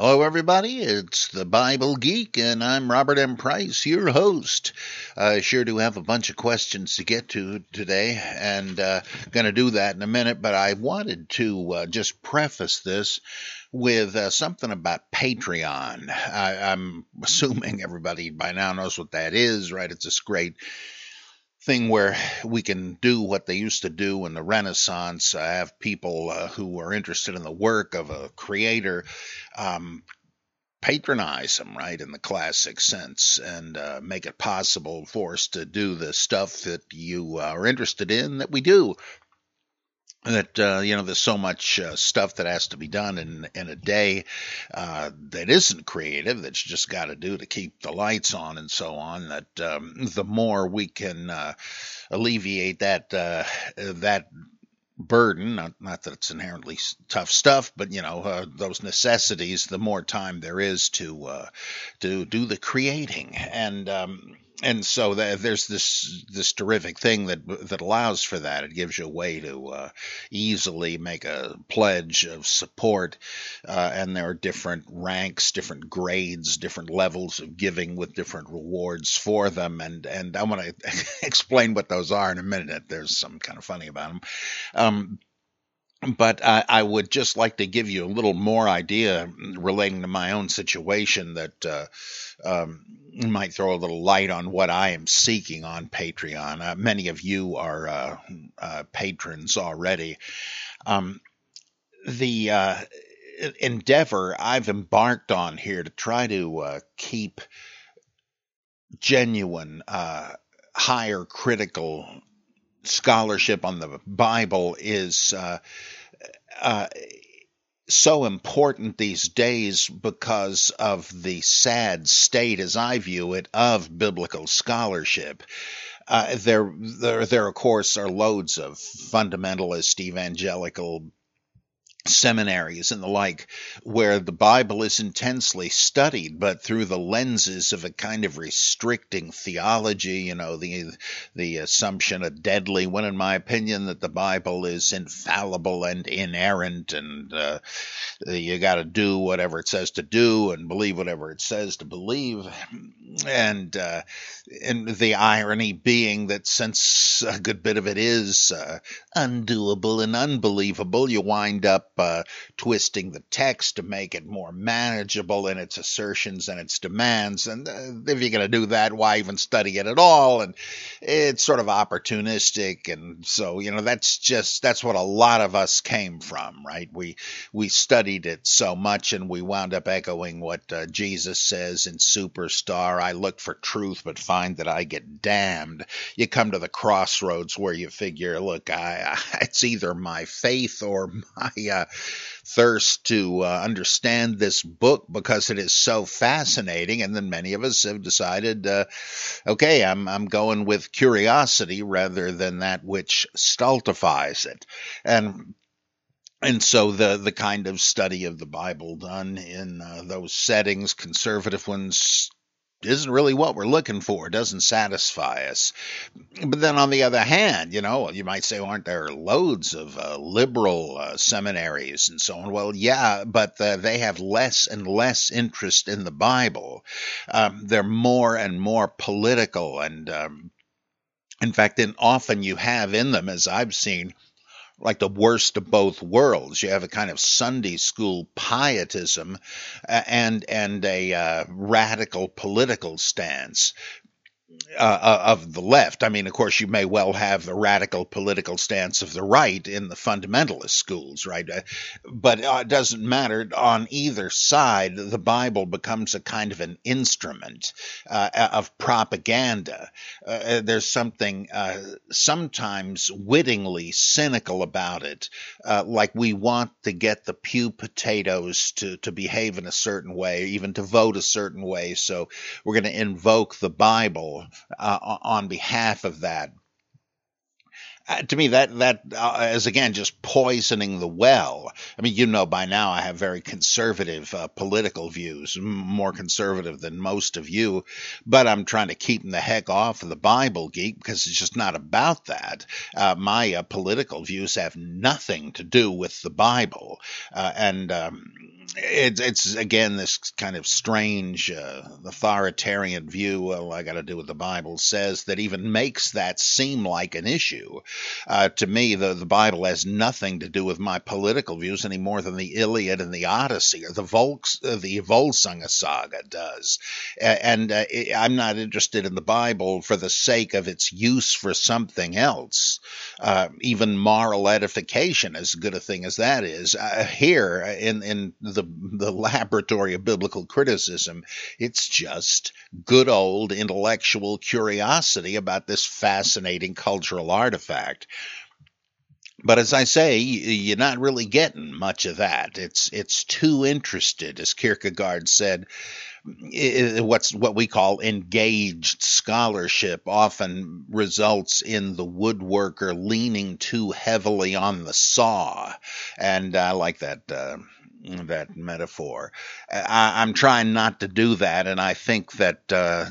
Hello, everybody. It's the Bible Geek, and I'm Robert M. Price, your host. I sure do have a bunch of questions to get to today, and uh, going to do that in a minute. But I wanted to uh, just preface this with uh, something about Patreon. I, I'm assuming everybody by now knows what that is, right? It's this great thing where we can do what they used to do in the Renaissance. I have people uh, who are interested in the work of a creator um, patronize them, right, in the classic sense, and uh, make it possible for us to do the stuff that you are interested in that we do that uh, you know there's so much uh, stuff that has to be done in in a day uh, that isn't creative that you just got to do to keep the lights on and so on that um, the more we can uh, alleviate that uh, that burden not, not that it's inherently tough stuff but you know uh, those necessities the more time there is to to do the creating. And um, and so there's this this terrific thing that that allows for that. It gives you a way to uh, easily make a pledge of support, uh, and there are different ranks, different grades, different levels of giving with different rewards for them. And and I'm going to explain what those are in a minute. There's some kind of funny about them. Um, but I, I, would just like to give you a little more idea relating to my own situation that uh, um, might throw a little light on what I am seeking on Patreon. Uh, many of you are uh, uh patrons already. Um, the uh, endeavor I've embarked on here to try to uh, keep genuine, higher critical scholarship on the Bible is uh, uh, so important these days because of the sad state, as I view it, of biblical scholarship. Uh, there, there, there, of course, are loads of fundamentalist evangelical seminaries and the like, where the Bible is intensely studied, but through the lenses of a kind of restricting theology, you know, the the assumption, of deadly one, in my opinion, that the Bible is infallible and inerrant, and uh, you got to do whatever it says to do and believe whatever it says to believe, and uh, and the irony being that since a good bit of it is uh, undoable and unbelievable, you wind up uh, twisting the text to make it more manageable in its assertions and its demands. And uh, if you're going to do that, why even study it at all? And it's sort of opportunistic. And so, you know, that's just, that's what a lot of us came from, right? We, we studied it so much and we wound up echoing what uh, Jesus says in Superstar I look for truth, but find that I get damned. You come to the crossroads where you figure, look, I, I it's either my faith or my uh, thirst to uh, understand this book because it is so fascinating. And then many of us have decided, uh, okay, I'm, I'm going with curiosity rather than that which stultifies it. And and so the the kind of study of the Bible done in uh, those settings, conservative ones, isn't really what we're looking for, doesn't satisfy us. But then on the other hand, you know, you might say, aren't there loads of uh, liberal uh, seminaries and so on? Well, yeah, but uh, they have less and less interest in the Bible. Um, they're more and more political. And um, in fact, then often you have in them, as I've seen, like the worst of both worlds. You have a kind of Sunday school pietism and and a uh, radical political stance. Uh, uh, of the left. I mean, of course, you may well have the radical political stance of the right in the fundamentalist schools, right? Uh, but uh, it doesn't matter. On either side, the Bible becomes a kind of an instrument uh, of propaganda. Uh, there's something sometimes wittingly cynical about it, like we want to get the pew potatoes to, to behave in a certain way, even to vote a certain way. So we're going to invoke the Bible uh, Uh, on behalf of that. Uh, to me, that that uh, is again just poisoning the well. I mean, you know, by now I have very conservative uh, political views, more conservative than most of you, but I'm trying to keep the heck off of the Bible geek because it's just not about that. Uh, my uh, political views have nothing to do with the Bible, and um, it's it's again this kind of strange uh, authoritarian view. Well, I got to do what the Bible says that even makes that seem like an issue. Uh, to me, the the Bible has nothing to do with my political views any more than the Iliad and the Odyssey or the Volks uh, the Volsunga saga does. and uh, I'm not interested in the Bible for the sake of its use for something else. Uh, even moral edification, as good a thing as that is, uh, here in in the the laboratory of biblical criticism. It's just good old intellectual curiosity about this fascinating cultural artifact. But as I say, you're not really getting much of that. It's it's too interested, as Kierkegaard said. What's what we call engaged scholarship often results in the woodworker leaning too heavily on the saw, and I like that. Uh, that metaphor. I, am trying not to do that, and I think that uh,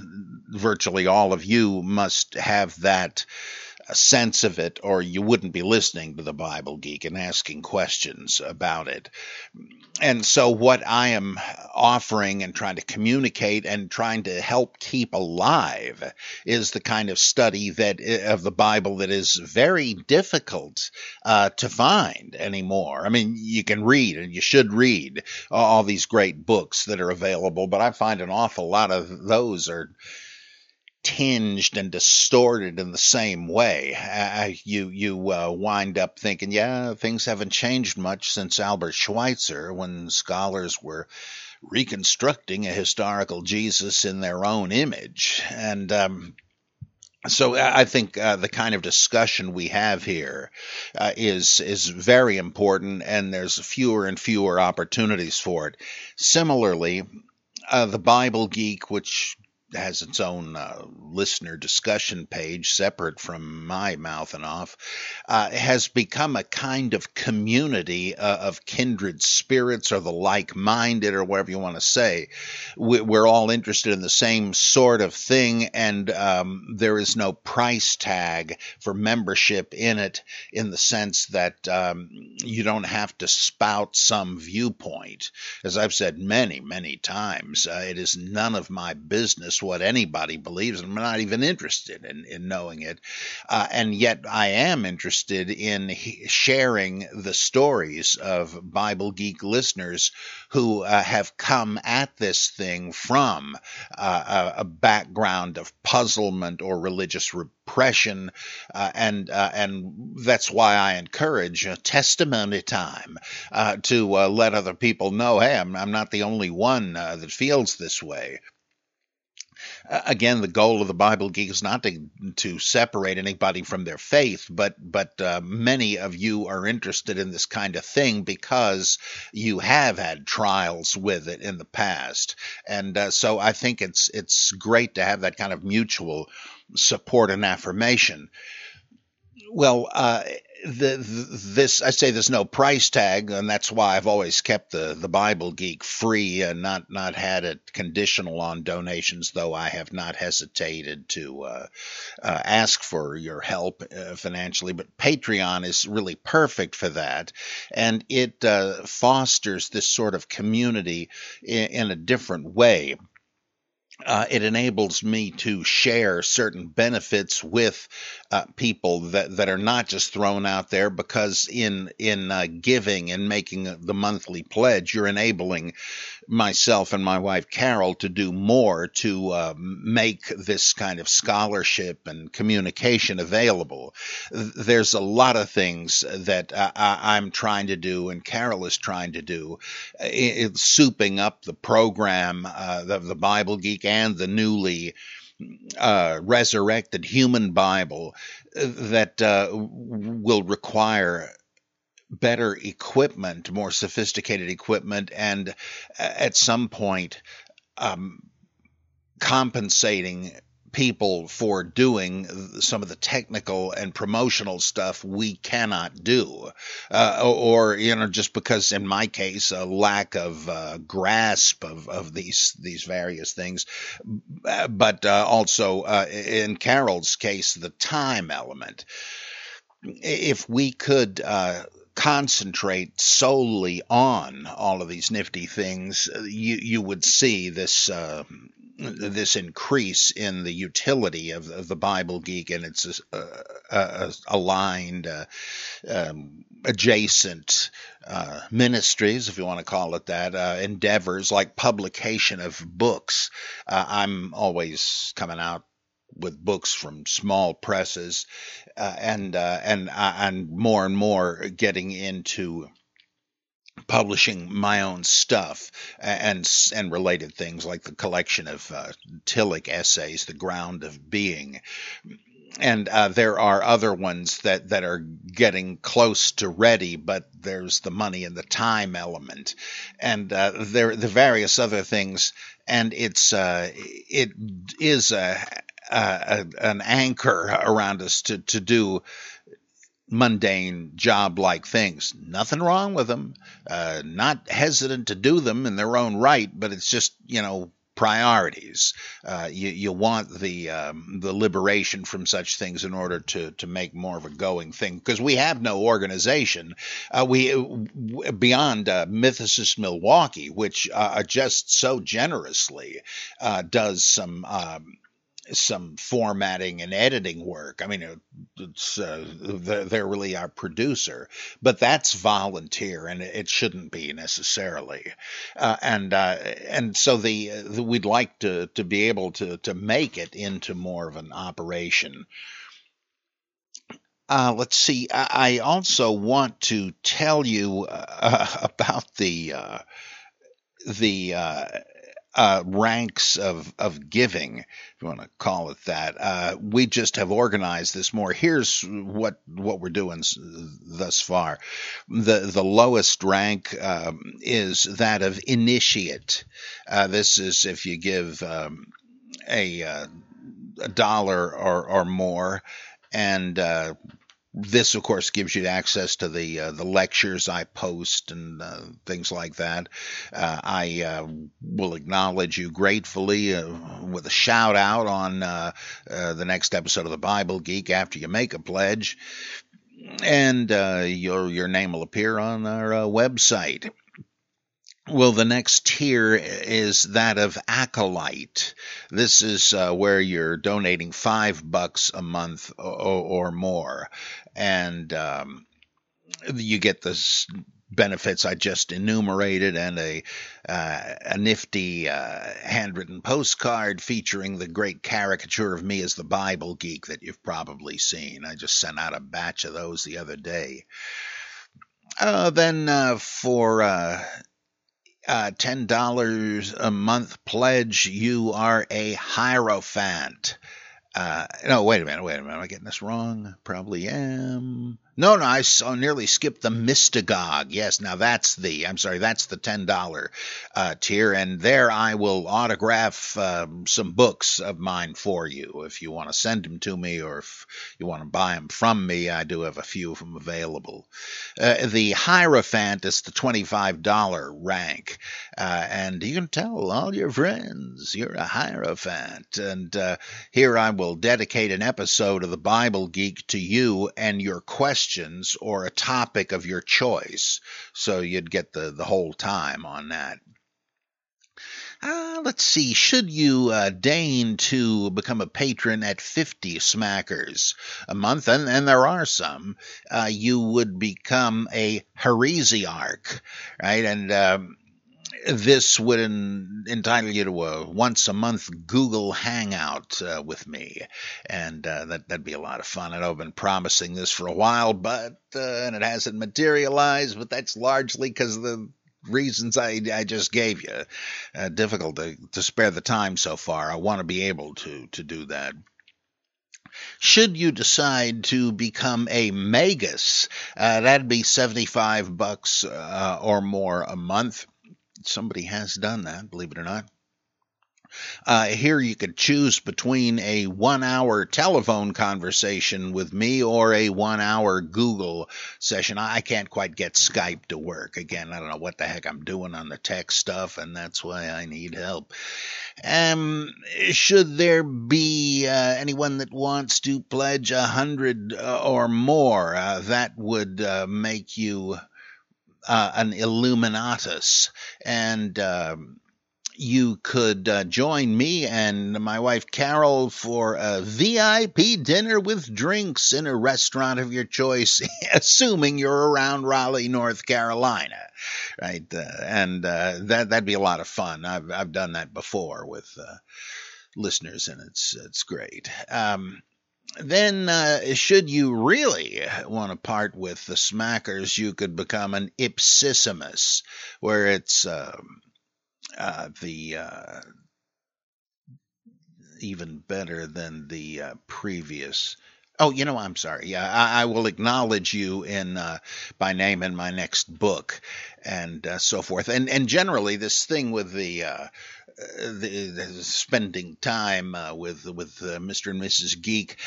virtually all of you must have that sense of it, or you wouldn't be listening to the Bible Geek and asking questions about it. And so, what I am offering and trying to communicate and trying to help keep alive is the kind of study that of the Bible that is very difficult uh, to find anymore. I mean, you can read and you should read all these great books that are available, but I find an awful lot of those are tinged and distorted in the same way. Uh, you you uh, wind up thinking, yeah, things haven't changed much since Albert Schweitzer, when scholars were reconstructing a historical Jesus in their own image, and um, so I think uh, the kind of discussion we have here uh, is is very important, and there's fewer and fewer opportunities for it. Similarly, uh, the Bible Geek, which has its own uh, listener discussion page separate from my mouth and off, uh, has become a kind of community uh, of kindred spirits or the like minded or whatever you want to say. We're all interested in the same sort of thing, and um, there is no price tag for membership in it in the sense that um, you don't have to spout some viewpoint. As I've said many, many times, uh, it is none of my business what anybody believes. I'm not even interested in, in knowing it. Uh, and yet I am interested in sharing the stories of Bible Geek listeners who uh, have come at this thing from uh, a, a, background of puzzlement or religious repression, uh, and uh, and that's why I encourage a testimony time uh, to uh, let other people know, hey, I'm, I'm not the only one that feels this way again, the goal of the Bible Geek is not to to separate anybody from their faith, but but uh, many of you are interested in this kind of thing because you have had trials with it in the past, and uh, so I think it's it's great to have that kind of mutual support and affirmation. Well, uh, the, this I say there's no price tag, and that's why I've always kept the the Bible Geek free and not not had it conditional on donations. Though I have not hesitated to uh, uh, ask for your help uh, financially, but Patreon is really perfect for that, and it uh, fosters this sort of community in, in a different way uh, it enables me to share certain benefits with uh, people that, that are not just thrown out there because in in uh, giving and making the monthly pledge, you're enabling myself and my wife Carol to do more to uh, make this kind of scholarship and communication available. There's a lot of things that I, am trying to do and Carol is trying to do, it's souping up the program, uh, the, the Bible Geek and the newly uh, resurrected human Bible that uh, will require better equipment, more sophisticated equipment, and uh, at some point um, compensating people for doing some of the technical and promotional stuff we cannot do, uh, or you know, just because in my case a lack of uh, grasp of, of these these various things, but uh, also uh, in Carol's case the time element. If we could uh, concentrate solely on all of these nifty things, you you would see this uh, this increase in the utility of, of the Bible Geek and its uh, uh, aligned, uh, um, adjacent uh, ministries, if you want to call it that, uh, endeavors like publication of books. I'm always coming out with books from small presses, uh, and uh, and uh, and more and more getting into publishing my own stuff and and related things like the collection of uh, Tillich essays, The Ground of Being. And uh, there are other ones that, that are getting close to ready, but there's the money and the time element, and uh, there the various other things. And it's uh, it is a uh, an anchor around us to, to do mundane job like things. Nothing wrong with them. Uh, not hesitant to do them in their own right, but it's just, you know, priorities. Uh, you, you want the um, the liberation from such things in order to to make more of a going thing because we have no organization. Uh, we beyond uh, Mythicist Milwaukee, which uh, just so generously uh, does some. Um, some formatting and editing work. I mean, it's uh, they're really our producer, but that's volunteer, and it shouldn't be necessarily. Uh, and uh, and so the, the, we'd like to to be able to to make it into more of an operation. Uh, let's see. I, also want to tell you uh, about the uh, the uh, ranks of, of giving, if you want to call it that. Uh, we just have organized this more. Here's what what we're doing thus far. The the lowest rank um, is that of initiate. Uh, this is if you give um, a uh, a dollar or or more, and uh, this, of course, gives you access to the uh, the lectures I post and uh, things like that. Uh, I uh, will acknowledge you gratefully uh, with a shout out on uh, the next episode of the Bible Geek after you make a pledge, and your your name will appear on our website. Well, the next tier is that of acolyte. This is uh, where you're donating five bucks a month or, or more, and um, you get the benefits I just enumerated and a uh, a nifty uh, handwritten postcard featuring the great caricature of me as the Bible geek that you've probably seen. I just sent out a batch of those the other day. Uh, then uh, for uh, uh, $10 a month pledge, you are a Hierophant. Uh, no, wait a minute, wait a minute. Am I getting this wrong? Probably am. No, no, I so nearly skipped the Mystagogue. Yes, now that's the, I'm sorry, that's the $10 uh, tier. And there I will autograph um, some books of mine for you. If you want to send them to me or if you want to buy them from me, I do have a few of them available. Uh, the Hierophant is the $25 rank. Uh, and you can tell all your friends you're a Hierophant. And uh, here I will dedicate an episode of the Bible Geek to you and your questions questions or a topic of your choice. So you'd get the, the whole time on that. Uh, let's see. Should you uh, deign to become a patron at 50 smackers a month, and, and there are some, uh, you would become a heresiarch, right? And um, this would en- entitle you to a once a month Google Hangout uh, with me, and uh, that that'd be a lot of fun. I know I've been promising this for a while, but uh, and it hasn't materialized. But that's largely because of the reasons I, I just gave you. Uh, difficult to, to spare the time so far. I want to be able to to do that. Should you decide to become a magus, uh, that'd be seventy-five bucks uh, or more a month somebody has done that, believe it or not. Uh, here you could choose between a one hour telephone conversation with me or a one hour Google session. I can't quite get Skype to work. Again, I don't know what the heck I'm doing on the tech stuff, and that's why I need help. Um, should there be uh, anyone that wants to pledge a hundred uh, or more, uh, that would uh, make you uh, an Illuminatus, and uh, you could uh, join me and my wife Carol for a VIP dinner with drinks in a restaurant of your choice, assuming you're around Raleigh, North Carolina, right? Uh, and uh, that that'd be a lot of fun. I've I've done that before with uh, listeners, and it's it's great. Um, then, uh, should you really want to part with the smackers, you could become an ipsissimus, where it's uh, uh, the uh, even better than the uh, previous. Oh, you know, I'm sorry. Yeah, I, I will acknowledge you in uh, by name in my next book, and so forth. And and generally, this thing with the the, the, spending time uh, with with uh, Mr. and Mrs. Geek,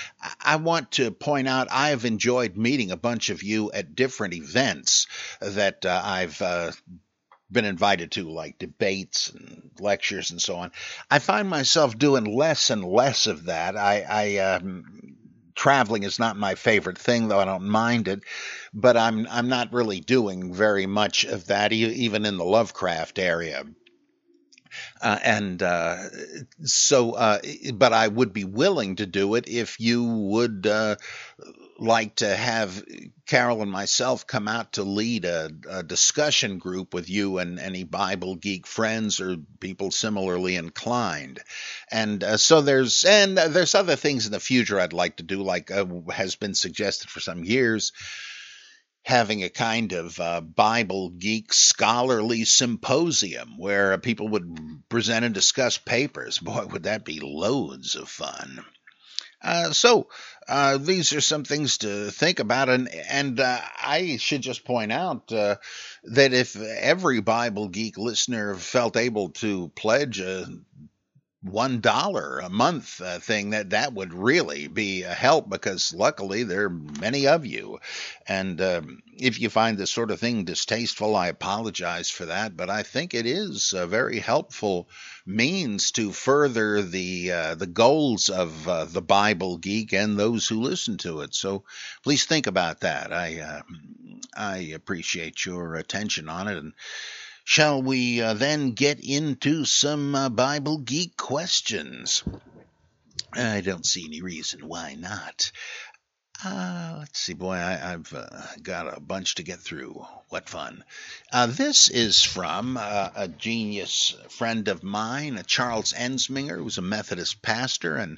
I want to point out I have enjoyed meeting a bunch of you at different events that uh, I've uh, been invited to, like debates and lectures and so on. I find myself doing less and less of that. I, I um, traveling is not my favorite thing, though I don't mind it. But I'm I'm not really doing very much of that, even in the Lovecraft area. Uh, and uh, so, uh, but I would be willing to do it if you would uh, like to have Carol and myself come out to lead a, a, discussion group with you and any Bible geek friends or people similarly inclined. And uh, so there's and there's other things in the future I'd like to do, like uh, has been suggested for some years having a kind of uh, Bible geek scholarly symposium where people would present and discuss papers. Boy, would that be loads of fun. Uh, so uh, these are some things to think about, and and uh, I should just point out uh, that if every Bible geek listener felt able to pledge a one dollar a month uh, thing that that would really be a help because luckily there are many of you. And um, if you find this sort of thing distasteful i apologize for that but i think it is a very helpful means to further the uh, the goals of uh, the bible geek and those who listen to it. So please think about that. I uh, i appreciate your attention on it and Shall we uh, then get into some uh, Bible geek questions? I don't see any reason why not. Uh, let's see, boy, I, have uh, got a bunch to get through. What fun. Uh, this is from uh, a genius friend of mine, a Charles Ensminger, who's a Methodist pastor and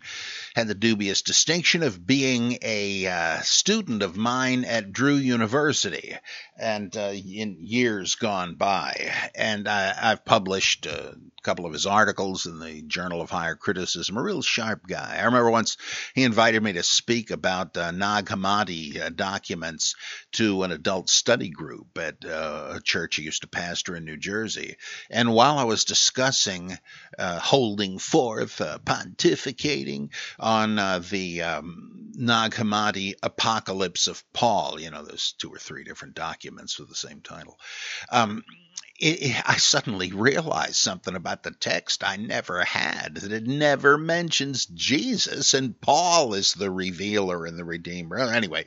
had the dubious distinction of being a uh, student of mine at Drew University and uh, in years gone by. And I, have published a couple of his articles in the Journal of Higher Criticism. A real sharp guy. I remember once he invited me to speak about uh, Nag Hammadi uh, documents to an adult study group at uh, a church he used to pastor in New Jersey. And while I was discussing uh, holding forth, uh, pontificating on uh, the um, Nag Hammadi Apocalypse of Paul, you know, there's two or three different documents with the same title. Um, it, I suddenly realized something about the text I never had that it never mentions Jesus, and Paul is the revealer and the redeemer. Anyway,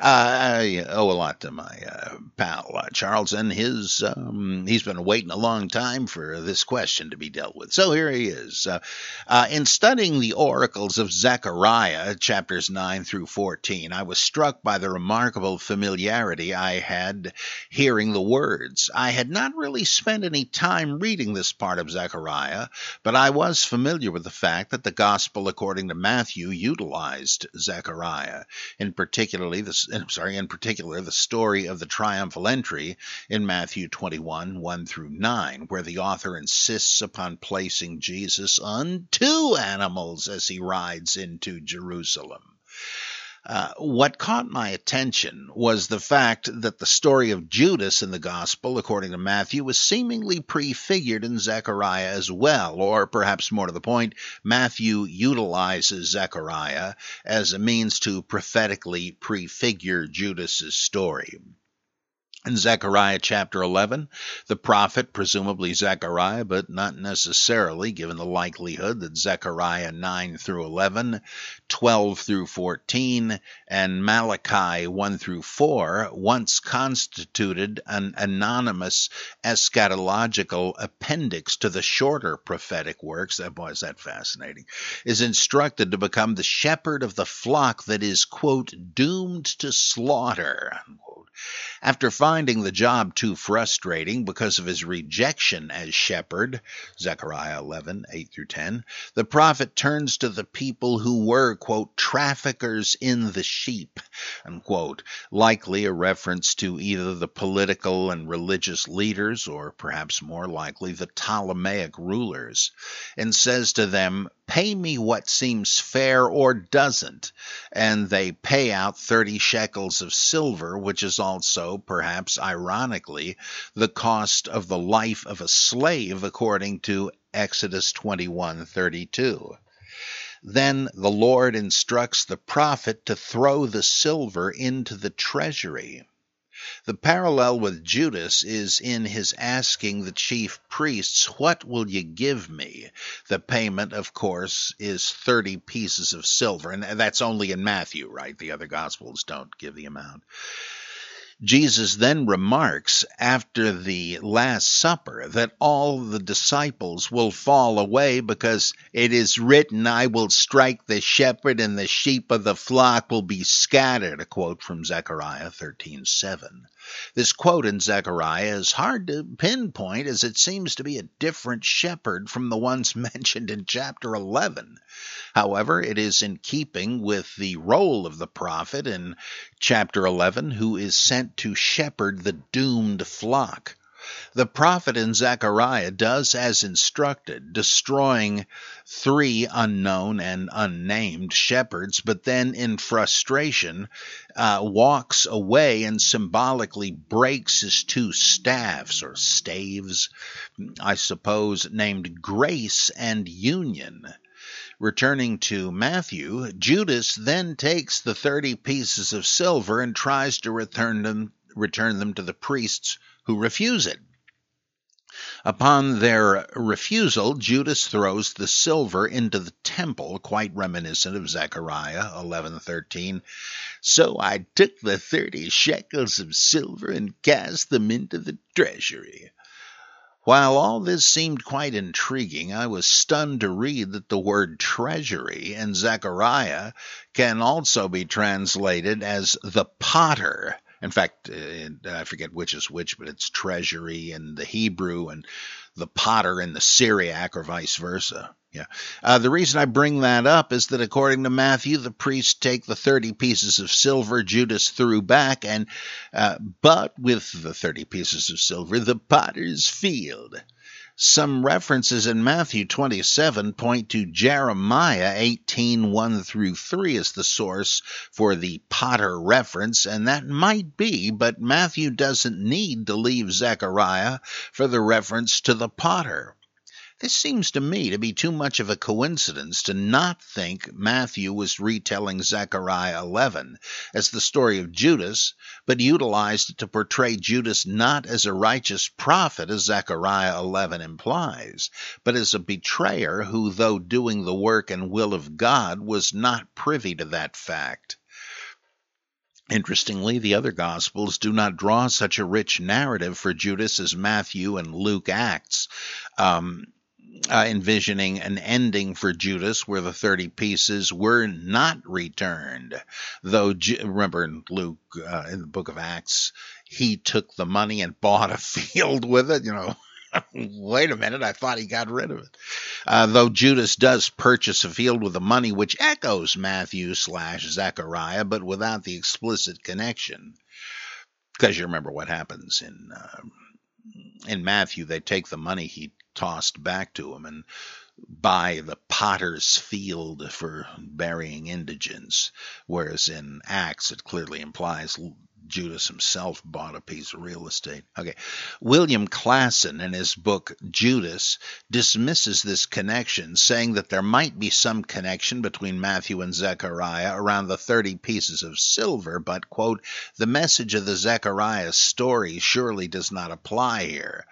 uh, I owe a lot to my uh, pal uh, Charles, and his um, he's been waiting a long time for this question to be dealt with. So here he is. Uh, uh, in studying the oracles of Zechariah, chapters nine through fourteen, I was struck by the remarkable familiarity I had hearing the words. I had not really really spent any time reading this part of Zechariah, but I was familiar with the fact that the Gospel according to Matthew utilized Zechariah, in particularly the eh, sorry, in particular the story of the triumphal entry in Matthew 21, 1 through 9, where the author insists upon placing Jesus on two animals as he rides into Jerusalem. Uh, what caught my attention was the fact that the story of Judas in the Gospel, according to Matthew, was seemingly prefigured in Zechariah as well, or perhaps more to the point, Matthew utilizes Zechariah as a means to prophetically prefigure Judas's story. In Zechariah chapter 11, the prophet, presumably Zechariah, but not necessarily, given the likelihood that Zechariah 9 through 11, 12 through 14, and Malachi 1 through 4 once constituted an anonymous eschatological appendix to the shorter prophetic works. That boy, is that fascinating. Is instructed to become the shepherd of the flock that is, quote, doomed to slaughter, After finding the job too frustrating because of his rejection as shepherd, Zechariah 11, 8 through 10, the prophet turns to the people who were, quote, traffickers in the sheep, unquote, likely a reference to either the political and religious leaders or perhaps more likely the Ptolemaic rulers, and says to them, Pay me what seems fair or doesn't, and they pay out 30 shekels of silver, which is also, perhaps ironically, the cost of the life of a slave according to Exodus 21:32. Then the Lord instructs the prophet to throw the silver into the treasury. The parallel with Judas is in his asking the chief priests, What will you give me? The payment, of course, is 30 pieces of silver. And that's only in Matthew, right? The other Gospels don't give the amount. Jesus then remarks after the Last Supper that all the disciples will fall away because it is written, I will strike the shepherd and the sheep of the flock will be scattered, a quote from Zechariah 13:7. This quote in Zechariah is hard to pinpoint as it seems to be a different shepherd from the ones mentioned in chapter 11. However, it is in keeping with the role of the prophet in chapter 11 who is sent to shepherd the doomed flock. The prophet in Zechariah does as instructed, destroying three unknown and unnamed shepherds, but then in frustration uh, walks away and symbolically breaks his two staffs or staves, I suppose, named grace and union. Returning to Matthew, Judas then takes the thirty pieces of silver and tries to return them, return them to the priests who refuse it. Upon their refusal, Judas throws the silver into the temple, quite reminiscent of Zechariah 11:13. So I took the 30 shekels of silver and cast them into the treasury. While all this seemed quite intriguing, I was stunned to read that the word treasury in Zechariah can also be translated as the potter. In fact, I forget which is which, but it's treasury and the Hebrew and the potter and the Syriac, or vice versa. Yeah. Uh, the reason I bring that up is that according to Matthew, the priests take the 30 pieces of silver Judas threw back, and uh, but with the 30 pieces of silver, the potter's field. Some references in Matthew 27 point to Jeremiah 18 1 through 3 as the source for the potter reference, and that might be, but Matthew doesn't need to leave Zechariah for the reference to the potter. This seems to me to be too much of a coincidence to not think Matthew was retelling Zechariah 11 as the story of Judas, but utilized it to portray Judas not as a righteous prophet, as Zechariah 11 implies, but as a betrayer who, though doing the work and will of God, was not privy to that fact. Interestingly, the other Gospels do not draw such a rich narrative for Judas as Matthew and Luke acts, um, uh, envisioning an ending for Judas where the 30 pieces were not returned. Though, remember in Luke, uh, in the book of Acts, he took the money and bought a field with it, you know. Wait a minute, I thought he got rid of it. Uh, though Judas does purchase a field with the money, which echoes Matthew slash Zechariah, but without the explicit connection. Because you remember what happens in uh, in Matthew, they take the money he tossed back to him and buy the potter's field for burying indigents, whereas in Acts it clearly implies Judas himself bought a piece of real estate. Okay. William Klassen, in his book Judas, dismisses this connection, saying that there might be some connection between Matthew and Zechariah around the 30 pieces of silver, but, quote, the message of the Zechariah story surely does not apply here.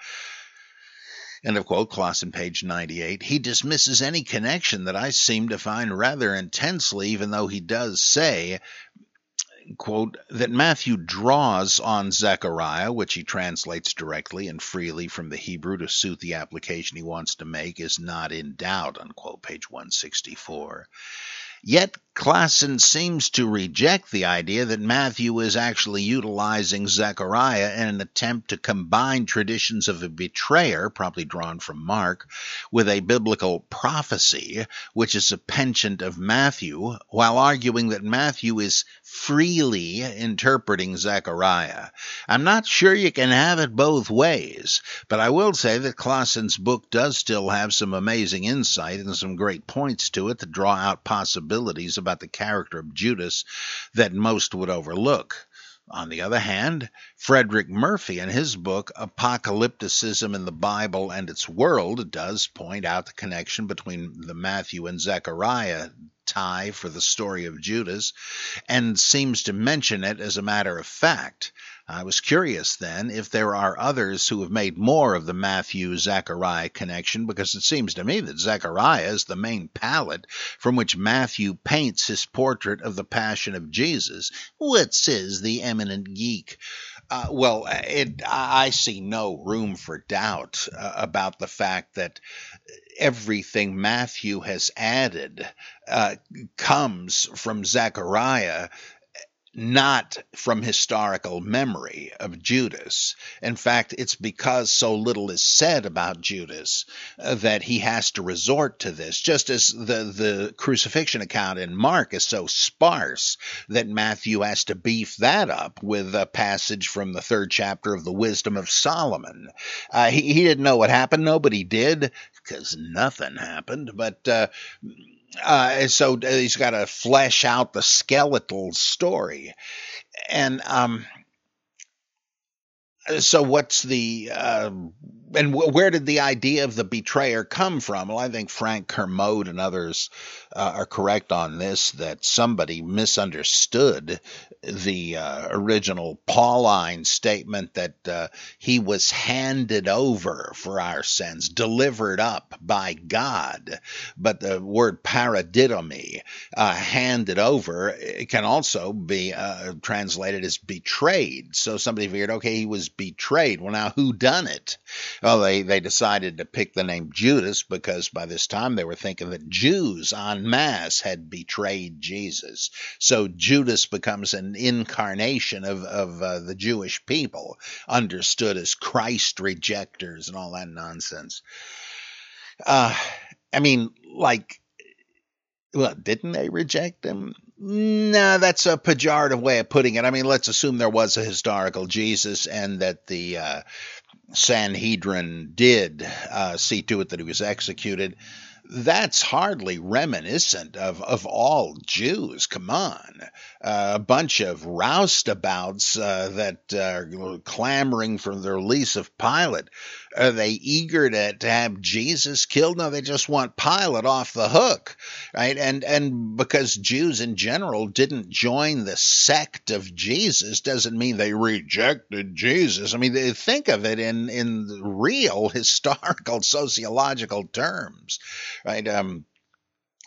End of quote, Klassen, page 98. He dismisses any connection that I seem to find rather intensely, even though he does say quote, that Matthew draws on Zechariah, which he translates directly and freely from the Hebrew to suit the application he wants to make, is not in doubt, unquote, page 164. Yet Klassen seems to reject the idea that Matthew is actually utilizing Zechariah in an attempt to combine traditions of a betrayer, probably drawn from Mark, with a biblical prophecy, which is a penchant of Matthew, while arguing that Matthew is freely interpreting Zechariah. I'm not sure you can have it both ways, but I will say that Klassen's book does still have some amazing insight and some great points to it that draw out possibilities possibilities about the character of Judas that most would overlook. On the other hand, Frederick Murphy, in his book Apocalypticism in the Bible and Its World, does point out the connection between the Matthew and Zechariah tie for the story of Judas and seems to mention it as a matter of fact. I was curious then if there are others who have made more of the Matthew Zechariah connection, because it seems to me that Zechariah is the main palette from which Matthew paints his portrait of the Passion of Jesus. What says the eminent geek? Uh, well, it, I see no room for doubt uh, about the fact that everything Matthew has added uh, comes from Zechariah not from historical memory of Judas. In fact, it's because so little is said about Judas uh, that he has to resort to this, just as the, the crucifixion account in Mark is so sparse that Matthew has to beef that up with a passage from the third chapter of the Wisdom of Solomon. Uh, he, he didn't know what happened, nobody did, because nothing happened, but. Uh, uh, so he's got to flesh out the skeletal story, and um, so what's the uh, and where did the idea of the betrayer come from? Well, I think Frank Kermode and others uh, are correct on this that somebody misunderstood the uh, original Pauline statement that uh, he was handed over for our sins, delivered up by God. But the word paradidomi, uh, handed over, it can also be uh, translated as betrayed. So somebody figured, okay, he was betrayed. Well, now who done it? Well, they, they decided to pick the name Judas because by this time they were thinking that Jews en masse had betrayed Jesus. So Judas becomes an incarnation of, of uh, the Jewish people, understood as Christ rejectors and all that nonsense. Uh, I mean, like, well, didn't they reject him? Nah, that's a pejorative way of putting it. I mean, let's assume there was a historical Jesus and that the uh, Sanhedrin did uh, see to it that he was executed that's hardly reminiscent of, of all Jews. Come on. Uh, a bunch of roustabouts uh, that are clamoring for the release of Pilate. Are they eager to, to have Jesus killed? No, they just want Pilate off the hook, right? And and because Jews in general didn't join the sect of Jesus doesn't mean they rejected Jesus. I mean, they think of it in in real historical sociological terms, right? Um,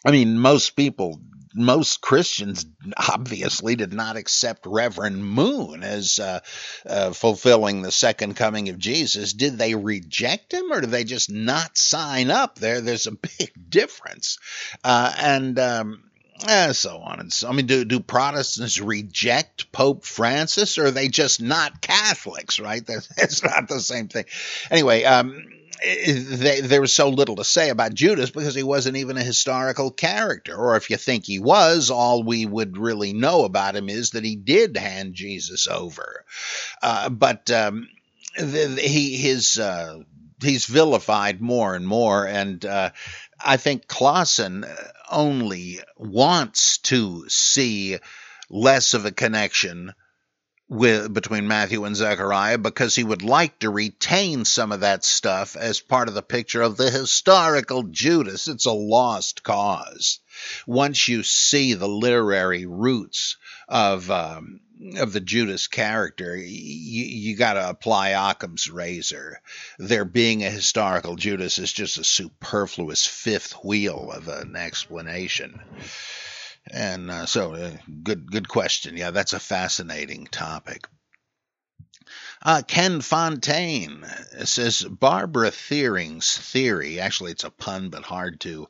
I mean, most people most Christians obviously did not accept Reverend Moon as uh, uh, fulfilling the second coming of Jesus. Did they reject him or did they just not sign up? There, there's a big difference, uh, and. Um, and so on and so. I mean, do do Protestants reject Pope Francis, or are they just not Catholics? Right? That's not the same thing. Anyway, um, they, there was so little to say about Judas because he wasn't even a historical character. Or if you think he was, all we would really know about him is that he did hand Jesus over. Uh, but um, the, he his uh, he's vilified more and more, and uh, I think Klassen only wants to see less of a connection with between Matthew and Zechariah because he would like to retain some of that stuff as part of the picture of the historical Judas. It's a lost cause. Once you see the literary roots of um, of the Judas character, you, you got to apply Occam's razor. There being a historical Judas is just a superfluous fifth wheel of an explanation. And uh, so, uh, good good question. Yeah, that's a fascinating topic. Uh, Ken Fontaine says Barbara Thiering's theory, actually, it's a pun, but hard to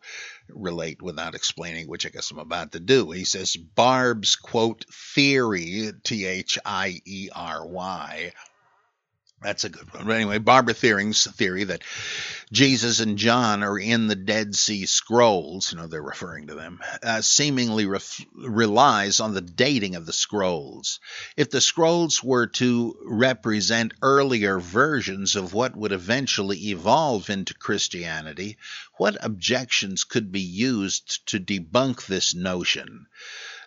relate without explaining, which I guess I'm about to do. He says Barb's, quote, theory, T H I E R Y, that's a good one. But anyway, Barbara Thiering's theory that Jesus and John are in the Dead Sea Scrolls, you know, they're referring to them, uh, seemingly ref- relies on the dating of the scrolls. If the scrolls were to represent earlier versions of what would eventually evolve into Christianity, what objections could be used to debunk this notion?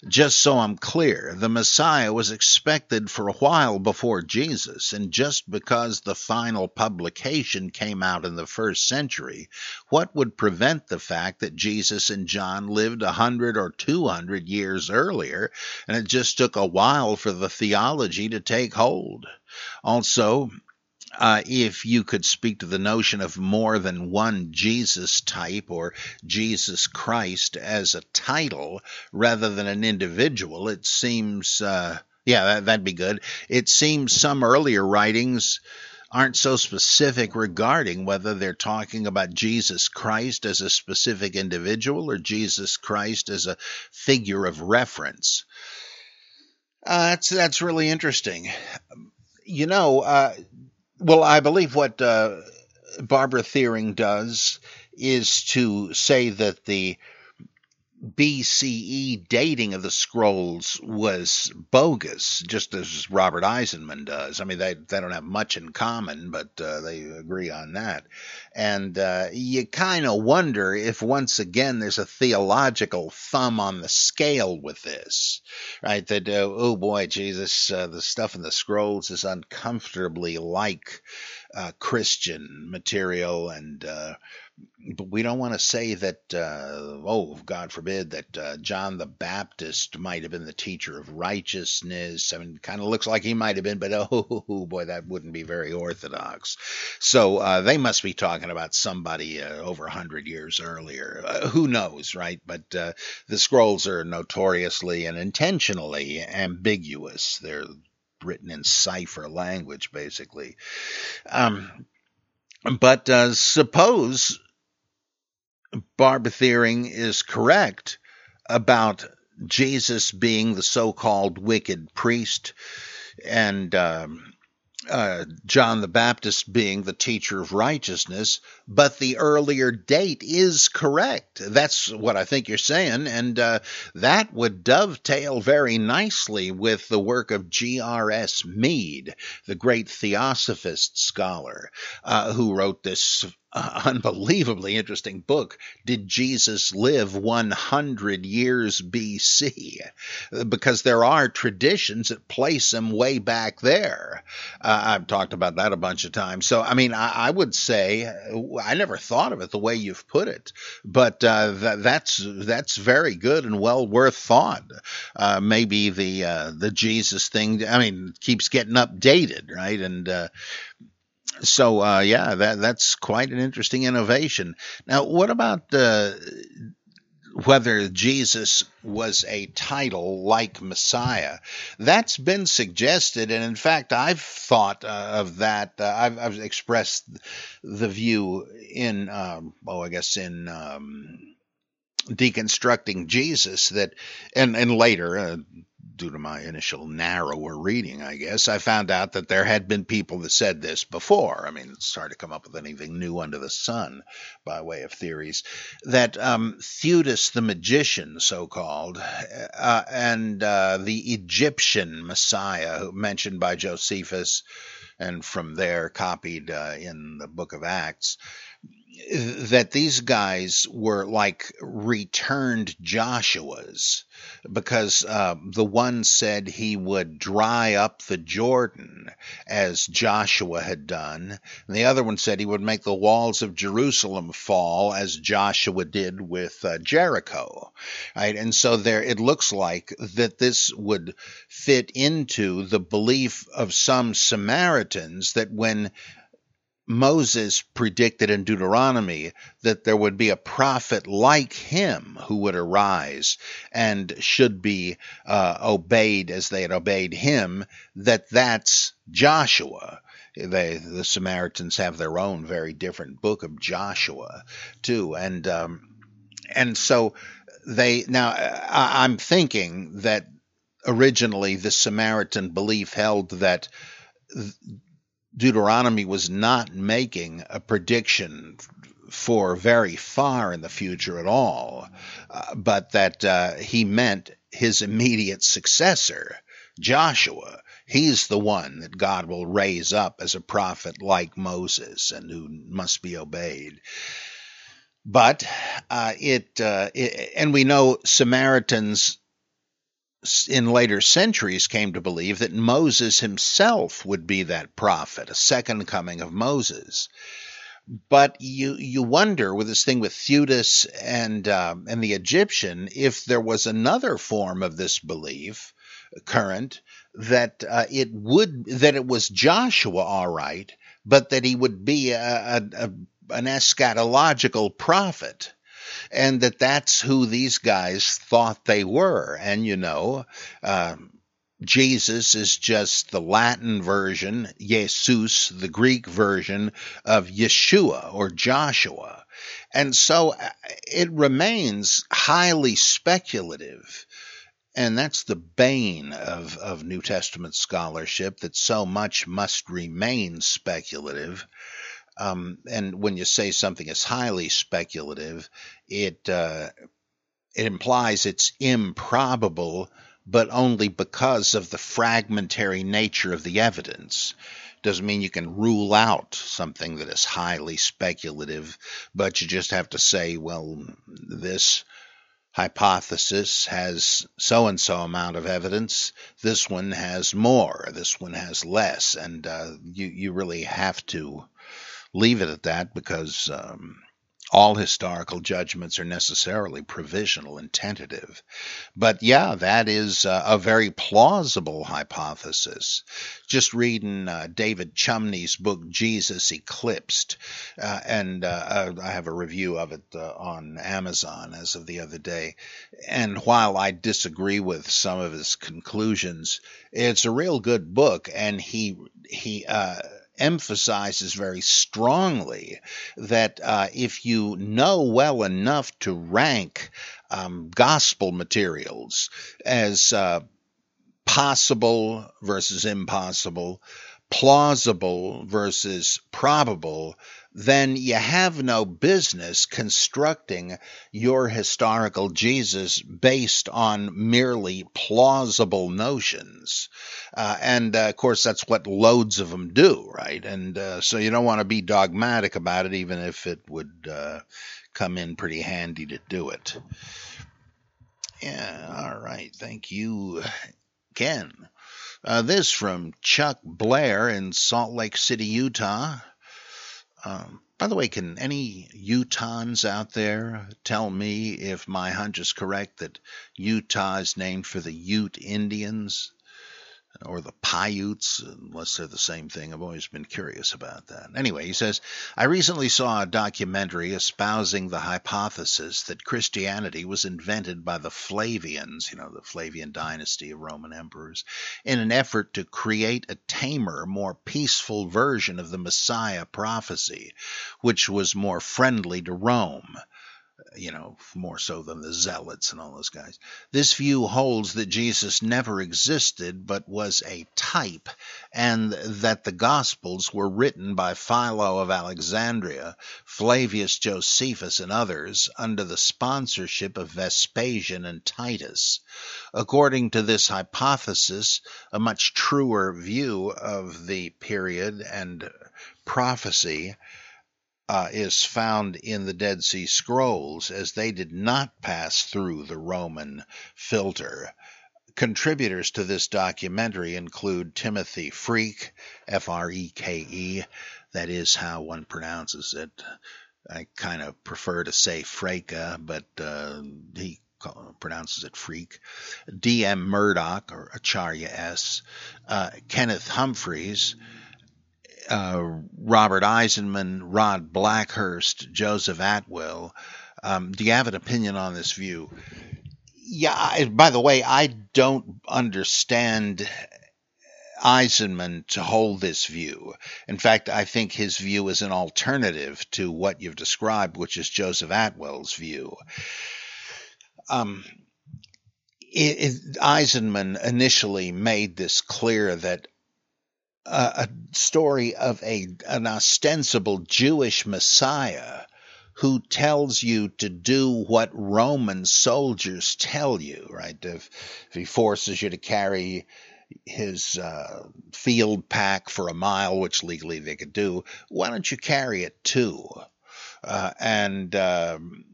Just so I'm clear, the Messiah was expected for a while before Jesus, and just because the final publication came out in the first century, what would prevent the fact that Jesus and John lived a hundred or two hundred years earlier, and it just took a while for the theology to take hold? Also, uh, if you could speak to the notion of more than one Jesus type or Jesus Christ as a title rather than an individual, it seems, uh, yeah, that, that'd be good. It seems some earlier writings aren't so specific regarding whether they're talking about Jesus Christ as a specific individual or Jesus Christ as a figure of reference. Uh, that's that's really interesting. You know, uh, well, I believe what uh, Barbara Thiering does is to say that the BCE dating of the scrolls was bogus, just as Robert Eisenman does. I mean, they they don't have much in common, but uh, they agree on that. And uh, you kind of wonder if once again there's a theological thumb on the scale with this, right? That uh, oh boy, Jesus, uh, the stuff in the scrolls is uncomfortably like uh, Christian material and uh, but we don't want to say that, uh, oh, God forbid, that uh, John the Baptist might have been the teacher of righteousness. I mean, kind of looks like he might have been, but oh, boy, that wouldn't be very orthodox. So uh, they must be talking about somebody uh, over a hundred years earlier. Uh, who knows, right? But uh, the scrolls are notoriously and intentionally ambiguous. They're written in cipher language, basically. Um, but uh, suppose Barbara Thiering is correct about Jesus being the so called wicked priest and um, uh, John the Baptist being the teacher of righteousness, but the earlier date is correct. That's what I think you're saying, and uh, that would dovetail very nicely with the work of G.R.S. Mead, the great theosophist scholar, uh, who wrote this uh, unbelievably interesting book, Did Jesus Live 100 Years BC? Because there are traditions that place him way back there. Uh, I've talked about that a bunch of times. So, I mean, I, I, would say I never thought of it the way you've put it, but uh, that, that's that's very good and well worth thought. Uh, maybe the uh, the Jesus thing, I mean, keeps getting updated, right? And uh, so uh, yeah, that that's quite an interesting innovation. Now, what about uh, whether Jesus was a title like Messiah? That's been suggested, and in fact, I've thought uh, of that. Uh, I've, I've, expressed the view in, um, oh, I guess in. Um, deconstructing Jesus that and and later uh, due to my initial narrower reading, I guess, I found out that there had been people that said this before. I mean, it's hard to come up with anything new under the sun by way of theories. That um, Theudas the magician, so called, uh, and uh, the Egyptian Messiah, mentioned by Josephus, and from there copied uh, in the book of Acts, that these guys were like returned Joshua's because uh, the one said he would dry up the Jordan as Joshua had done, and the other one said he would make the walls of Jerusalem fall as Joshua did with uh, Jericho. Right, and so there it looks like that this would fit into the belief of some Samaritans that when Moses predicted in Deuteronomy that there would be a prophet like him who would arise and should be uh, obeyed as they had obeyed him, that that's Joshua. They, the Samaritans have their own very different book of Joshua too, and um, and so they now I, I'm thinking that originally the Samaritan belief held that Deuteronomy was not making a prediction for very far in the future at all, uh, but that uh, he meant his immediate successor, Joshua. He's the one that God will raise up as a prophet like Moses and who must be obeyed. But uh, it, uh, it, and we know Samaritans in later centuries came to believe that Moses himself would be that prophet, a second coming of Moses. But you you wonder with this thing with Theudas and uh, and the Egyptian if there was another form of this belief current that uh, it would that it was Joshua all right, but that he would be a, a, a an eschatological prophet and that that's who these guys thought they were. And you know, uh, Jesus is just the Latin version, Jesus, the Greek version of Yeshua or Joshua. And so uh, it remains highly speculative. And that's the bane of, of New Testament scholarship that so much must remain speculative. Um, and when you say something is highly speculative, it uh, it implies it's improbable, but only because of the fragmentary nature of the evidence. Doesn't mean you can rule out something that is highly speculative, but you just have to say, well, this hypothesis has so and so amount of evidence. This one has more. This one has less, and uh, you you really have to leave it at that because um, all historical judgments are necessarily provisional and tentative. But yeah, that is uh, a very plausible hypothesis. Just reading uh, David Chumney's book, Jesus Eclipsed, uh, and uh, uh, I have a review of it uh, on Amazon as of the other day. And while I disagree with some of his conclusions, it's a real good book, and he he emphasizes very strongly that uh, if you know well enough to rank um, gospel materials as uh, possible versus impossible, plausible versus probable, then you have no business constructing your historical Jesus based on merely plausible notions. Uh, and uh, of course, that's what loads of them do, right? And uh, so you don't want to be dogmatic about it, even if it would uh, come in pretty handy to do it. Yeah, all right. Thank you, Ken. Uh, this from Chuck Blair in Salt Lake City, Utah. Um, by the way, can any Utahns out there tell me if my hunch is correct that Utah is named for the Ute Indians? Or the Paiutes, unless they're the same thing. I've always been curious about that. Anyway, he says, I recently saw a documentary espousing the hypothesis that Christianity was invented by the Flavians, you know, the Flavian dynasty of Roman emperors, in an effort to create a tamer, more peaceful version of the Messiah prophecy, which was more friendly to Rome you know, more so than the zealots and all those guys. This view holds that Jesus never existed but was a type, and that the Gospels were written by Philo of Alexandria, Flavius Josephus, and others under the sponsorship of Vespasian and Titus. According to this hypothesis, a much truer view of the period and prophecy uh, is found in the Dead Sea Scrolls, as they did not pass through the Roman filter. Contributors to this documentary include Timothy Freke, F R E K E, that is how one pronounces it. I kind of prefer to say Freka, but uh, he pronounces it Freak. D.M. Murdock, or Acharya S. Uh, Kenneth Humphreys, uh, Robert Eisenman, Rod Blackhurst, Joseph Atwill. Um, do you have an opinion on this view? Yeah, I, by the way, I don't understand Eisenman to hold this view. In fact, I think his view is an alternative to what you've described, which is Joseph Atwill's view. Um, it, it, Eisenman initially made this clear that a story of a an ostensible Jewish Messiah who tells you to do what Roman soldiers tell you, right? If, if he forces you to carry his uh, field pack for a mile, which legally they could do, why don't you carry it too? Uh, and um,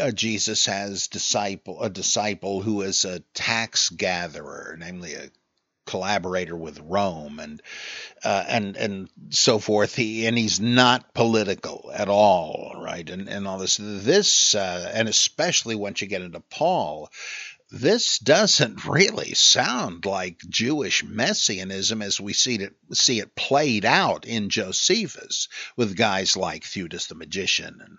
uh, Jesus has disciple a disciple who is a tax gatherer, namely a collaborator with Rome and uh, and and so forth. He and he's not political at all, right? And and all this this uh, and especially once you get into Paul, this doesn't really sound like Jewish messianism as we see it see it played out in Josephus with guys like Theudas the magician and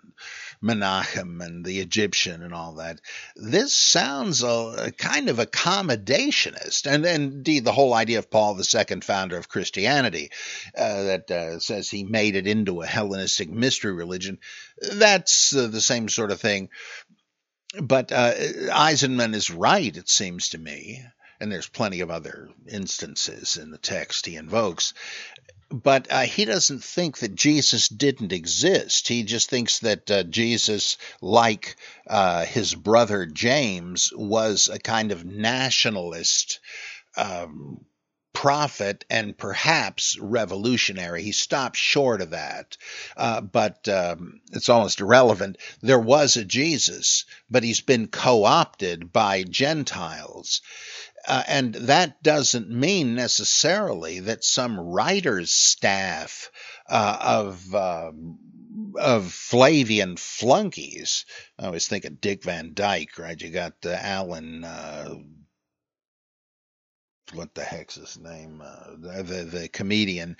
Menachem and the Egyptian and all that. This sounds a, a kind of accommodationist, and, and, indeed the whole idea of Paul II, founder of Christianity, uh, that uh, says he made it into a Hellenistic mystery religion. That's uh, the same sort of thing but uh, Eisenman is right, it seems to me, and there's plenty of other instances in the text he invokes. But uh, he doesn't think that Jesus didn't exist. He just thinks that uh, Jesus, like uh, his brother James, was a kind of nationalist um, prophet and perhaps revolutionary. He stopped short of that, uh, but um, it's almost irrelevant. There was a Jesus, but he's been co opted by Gentiles. Uh, and that doesn't mean necessarily that some writer's staff uh, of um, of Flavian flunkies. I always think of Dick Van Dyke, right? You got uh, Alan what the heck's his name? Uh, the the comedian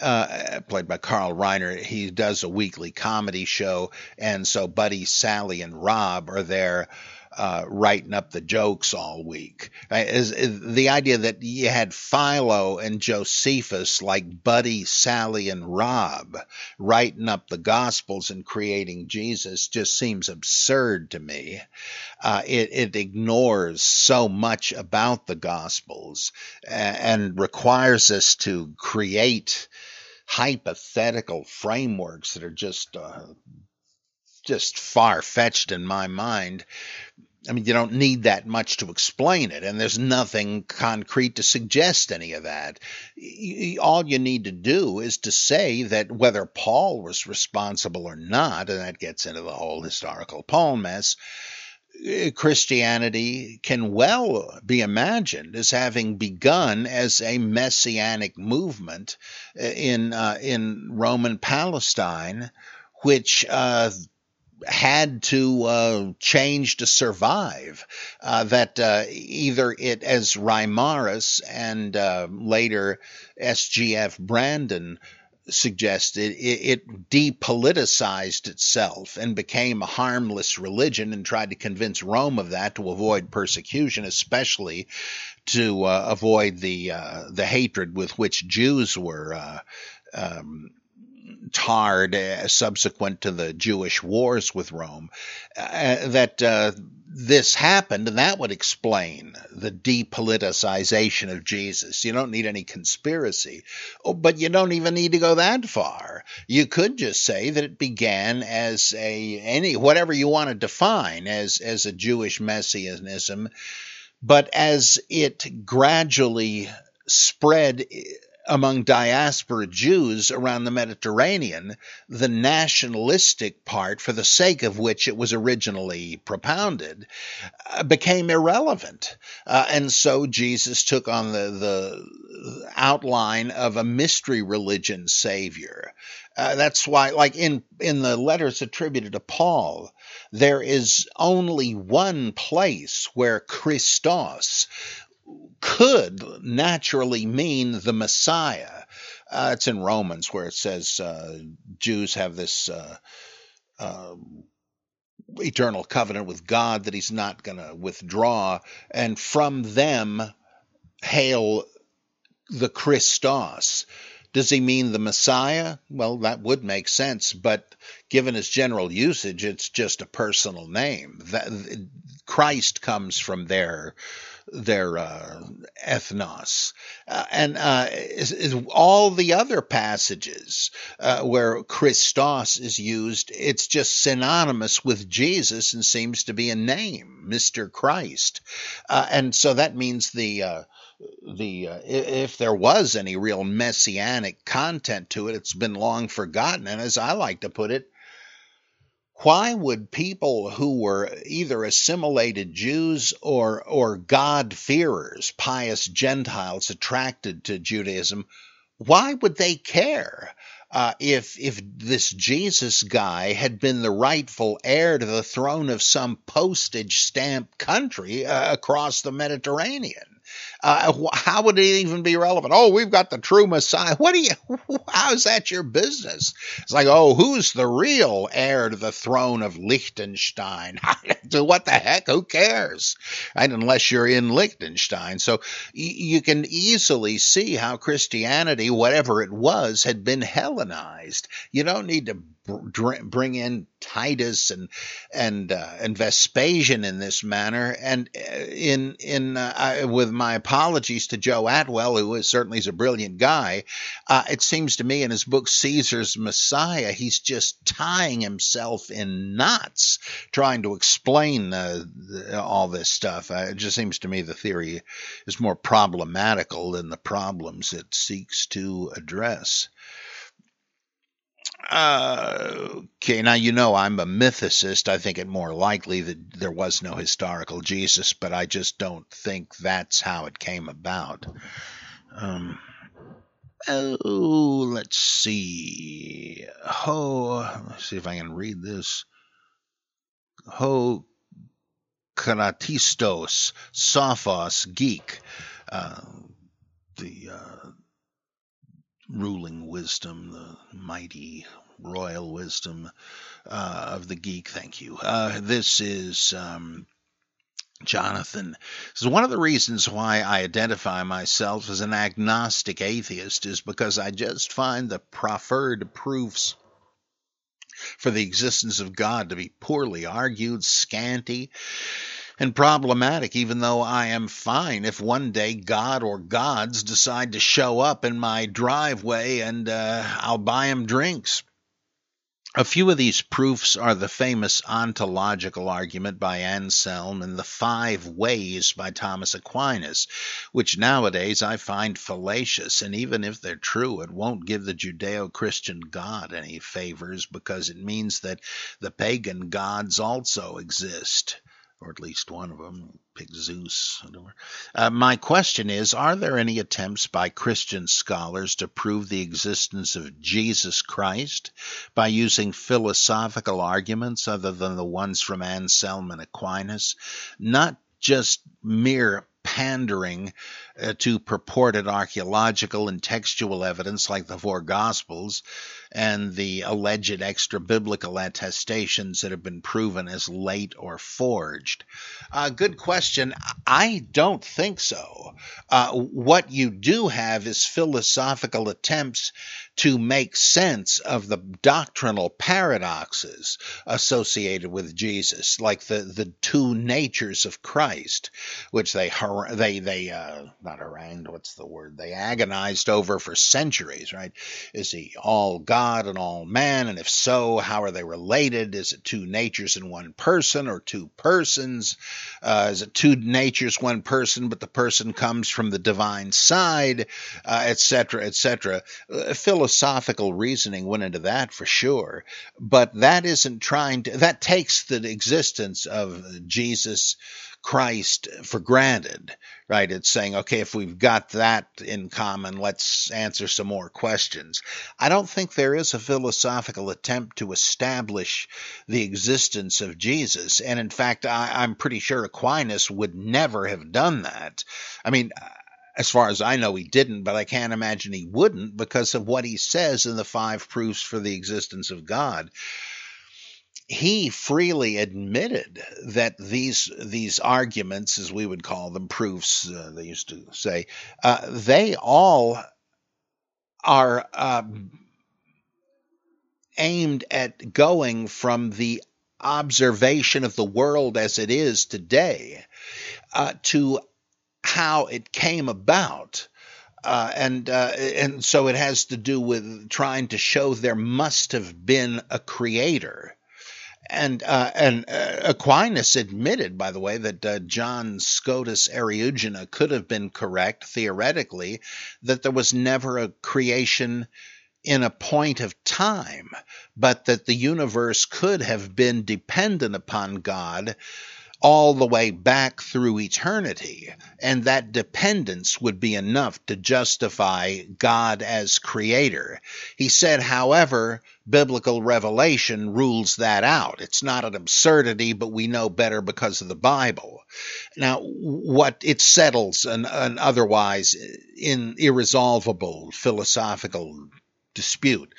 uh, played by Carl Reiner. He does a weekly comedy show, and so Buddy, Sally, and Rob are there uh, writing up the jokes all week. Is, is, the idea that you had Philo and Josephus, like Buddy, Sally, and Rob, writing up the Gospels and creating Jesus just seems absurd to me. Uh, it, it, ignores so much about the Gospels and, and requires us to create hypothetical frameworks that are just uh, just far fetched in my mind. I mean, you don't need that much to explain it, and there's nothing concrete to suggest any of that. All you need to do is to say that whether Paul was responsible or not, and that gets into the whole historical Paul mess, eh, Christianity can well be imagined as having begun as a messianic movement eh, in uh, in Roman Palestine, which uh, had to uh, change to survive. Uh, that uh, either it, as Reimarus and uh, later S.G.F. Brandon suggested, it, it, depoliticized itself and became a harmless religion and tried to convince Rome of that to avoid persecution, especially to uh, avoid the uh, the hatred with which Jews were. Um, tarred uh, subsequent to the Jewish wars with Rome, uh, that uh, this happened, and that would explain the depoliticization of Jesus. You don't need any conspiracy, oh, but you don't even need to go that far. You could just say that it began as a any whatever you want to define as as a Jewish messianism, but as it gradually spread among diaspora Jews around the Mediterranean, the nationalistic part, for the sake of which it was originally propounded, uh, became irrelevant. Uh, and so Jesus took on the, the outline of a mystery religion savior. Uh, that's why, like in, in the letters attributed to Paul, there is only one place where Christos, could naturally mean the Messiah. Uh, it's in Romans where it says uh, Jews have this uh, um, eternal covenant with God that He's not going to withdraw, and from them hail the Christos. Does he mean the Messiah? Well, that would make sense, but given its general usage, it's just a personal name. That, Christ comes from there their uh, ethnos. Uh, and uh, is, is all the other passages uh, where Christos is used, it's just synonymous with Jesus and seems to be a name, Mr. Christ. Uh, and so that means the uh, the uh, if there was any real messianic content to it, it's been long forgotten. And as I like to put it, why would people who were either assimilated Jews or or God-fearers, pious Gentiles attracted to Judaism, why would they care? Uh, if if this Jesus guy had been the rightful heir to the throne of some postage stamp country uh, across the Mediterranean. Uh, how would it even be relevant? Oh, we've got the true Messiah. What do you? How is that your business? It's like, oh, who's the real heir to the throne of Liechtenstein? what the heck? Who cares? And unless you're in Liechtenstein, so you can easily see how Christianity, whatever it was, had been Hellenized. You don't need to bring in Titus and and uh, and Vespasian in this manner. And uh, in in uh, I, with my apologies to Joe Atwill, who is certainly is a brilliant guy, uh, it seems to me in his book Caesar's Messiah, he's just tying himself in knots trying to explain the, all this stuff. Uh, it just seems to me the theory is more problematical than the problems it seeks to address. Uh, okay, now you know I'm a mythicist. I think it more likely that there was no historical Jesus, but I just don't think that's how it came about. Um, oh, let's see. Ho, let's see if I can read this. Ho Kratistos, Sophos, geek. Uh, the uh, ruling wisdom, the mighty royal wisdom uh, of the geek. Thank you. Uh, this is. Um, Jonathan. So one of the reasons why I identify myself as an agnostic atheist is because I just find the proffered proofs for the existence of God to be poorly argued, scanty, and problematic, even though I am fine if one day God or gods decide to show up in my driveway and uh, I'll buy them drinks. A few of these proofs are the famous ontological argument by Anselm and the five ways by Thomas Aquinas, which nowadays I find fallacious, and even if they're true, it won't give the Judeo Christian God any favors because it means that the pagan gods also exist or at least one of them, pick Zeus. Uh, my question is Are there any attempts by Christian scholars to prove the existence of Jesus Christ by using philosophical arguments other than the ones from Anselm and Aquinas? Not just mere pandering uh, to purported archaeological and textual evidence like the four Gospels and the alleged extra biblical attestations that have been proven as late or forged? Uh, good question. I don't think so. Uh, what you do have is philosophical attempts to make sense of the doctrinal paradoxes associated with Jesus, like the, the two natures of Christ, which they they they uh, not harangued. What's the word? They agonized over for centuries. Right? Is he all God and all man? And if so, how are they related? Is it two natures in one person or two persons? Uh, is it two natures, one person, but the person comes from the divine side, etc., uh, etc. Et uh, philosophical reasoning went into that for sure, but that isn't trying to. That takes the existence of Jesus Christ for granted, right? It's saying, okay, if we've got that in common, let's answer some more questions. I don't think there is a philosophical attempt to establish the existence of Jesus. And in fact, I, am pretty sure Aquinas would never have done that. I mean, as far as I know, he didn't, but I can't imagine he wouldn't because of what he says in the five proofs for the existence of God he freely admitted that these these arguments, as we would call them, proofs, uh, they used to say, uh, they all are uh, aimed at going from the observation of the world as it is today uh, to how it came about. Uh, and uh, and so it has to do with trying to show there must have been a creator and uh, and uh, Aquinas admitted, by the way, that uh, John Scotus Eriugena could have been correct theoretically, that there was never a creation in a point of time, but that the universe could have been dependent upon God all the way back through eternity. And that dependence would be enough to justify God as creator. He said, however, biblical revelation rules that out. It's not an absurdity, but we know better because of the Bible. Now, what it settles an, an otherwise in irresolvable philosophical dispute.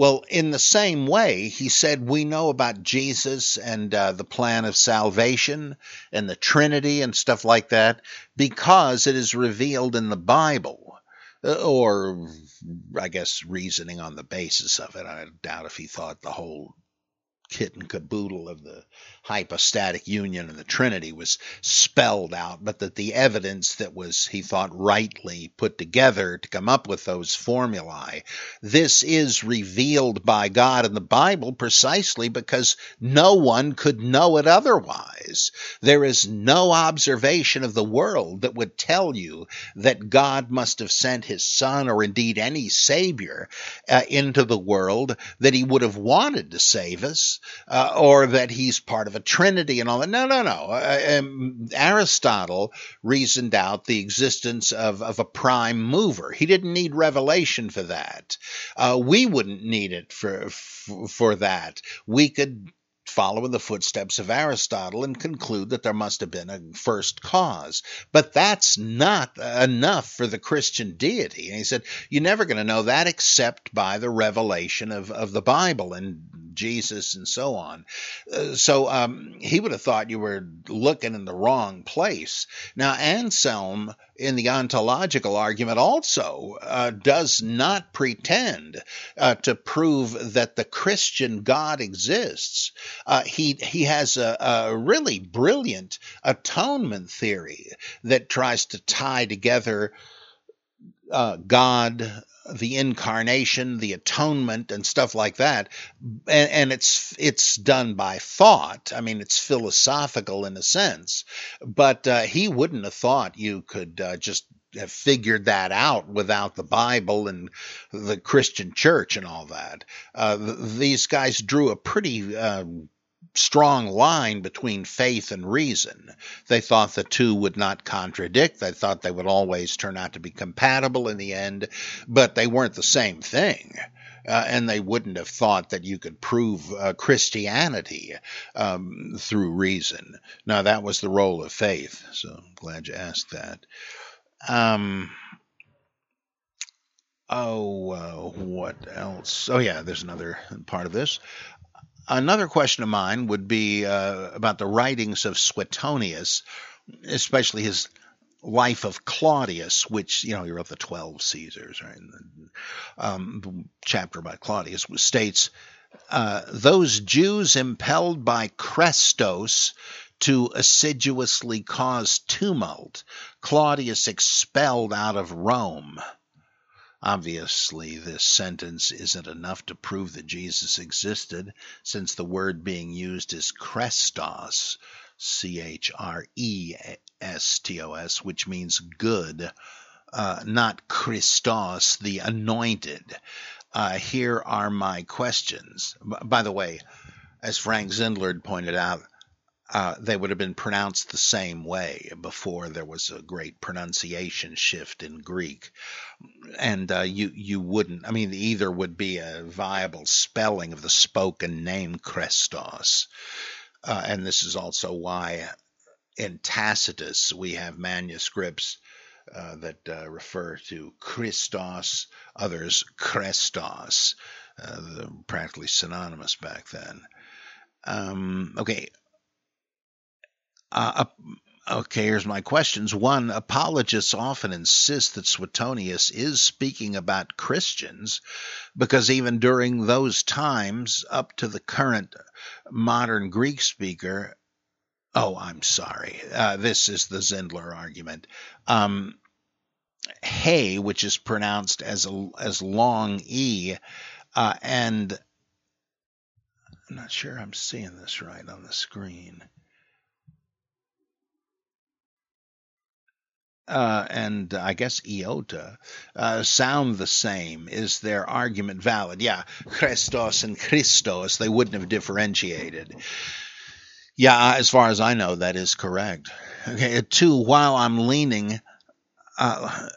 Well, in the same way, he said we know about Jesus and uh, the plan of salvation and the Trinity and stuff like that because it is revealed in the Bible. Uh, or, I guess, reasoning on the basis of it. I doubt if he thought the whole kit and caboodle of the hypostatic union and the Trinity was spelled out, but that the evidence that was, he thought, rightly put together to come up with those formulae, this is revealed by God in the Bible precisely because no one could know it otherwise. There is no observation of the world that would tell you that God must have sent his Son, or indeed any Savior, uh, into the world, that he would have wanted to save us, uh, or that he's part of a trinity and all that. No, no, no. Uh, um, Aristotle reasoned out the existence of, of a prime mover. He didn't need revelation for that. Uh, we wouldn't need it for, for, for that. We could follow in the footsteps of Aristotle and conclude that there must have been a first cause. But that's not enough for the Christian deity. And he said, You're never going to know that except by the revelation of, of the Bible. And Jesus and so on. Uh, so um, he would have thought you were looking in the wrong place. Now, Anselm in the ontological argument also uh, does not pretend uh, to prove that the Christian God exists. Uh, he he has a, a really brilliant atonement theory that tries to tie together uh, God, the incarnation, the atonement, and stuff like that. And, and, it's it's done by thought. I mean, it's philosophical in a sense, but uh, he wouldn't have thought you could uh, just have figured that out without the Bible and the Christian church and all that. Uh, these guys drew a pretty uh, strong line between faith and reason. They thought the two would not contradict. They thought they would always turn out to be compatible in the end, but they weren't the same thing. Uh, and they wouldn't have thought that you could prove uh, Christianity um, through reason. Now, that was the role of faith, so I'm glad you asked that. Um, oh, uh, what else? Oh, yeah, there's another part of this. Another question of mine would be uh, about the writings of Suetonius, especially his life of Claudius, which, you know, he wrote the 12 Caesars, right? Um, chapter about Claudius states, uh, those Jews impelled by Chrestos to assiduously cause tumult, Claudius expelled out of Rome. Obviously, this sentence isn't enough to prove that Jesus existed, since the word being used is Chrestos, C H R E S T O S, which means good, uh, not Christos, the anointed. Uh, here are my questions. By the way, as Frank Zindler pointed out, uh, they would have been pronounced the same way before there was a great pronunciation shift in Greek. And uh, you you wouldn't. I mean, either would be a viable spelling of the spoken name Christos, uh, and this is also why in Tacitus we have manuscripts. Uh, that uh, refer to Christos, others Krestos, practically synonymous back then. Um, okay, uh, okay, here's my questions. One, apologists often insist that Suetonius is speaking about Christians because even during those times, up to the current modern Greek speaker, oh, I'm sorry, uh, this is the Zindler argument. Um, hey, which is pronounced as a, as long e, uh, and I'm not sure I'm seeing this right on the screen. Uh, and I guess iota uh, sound the same. Is their argument valid? Yeah, Christos and Christos, they wouldn't have differentiated. Yeah, as far as I know, that is correct. Okay, two, while I'm leaning, uh,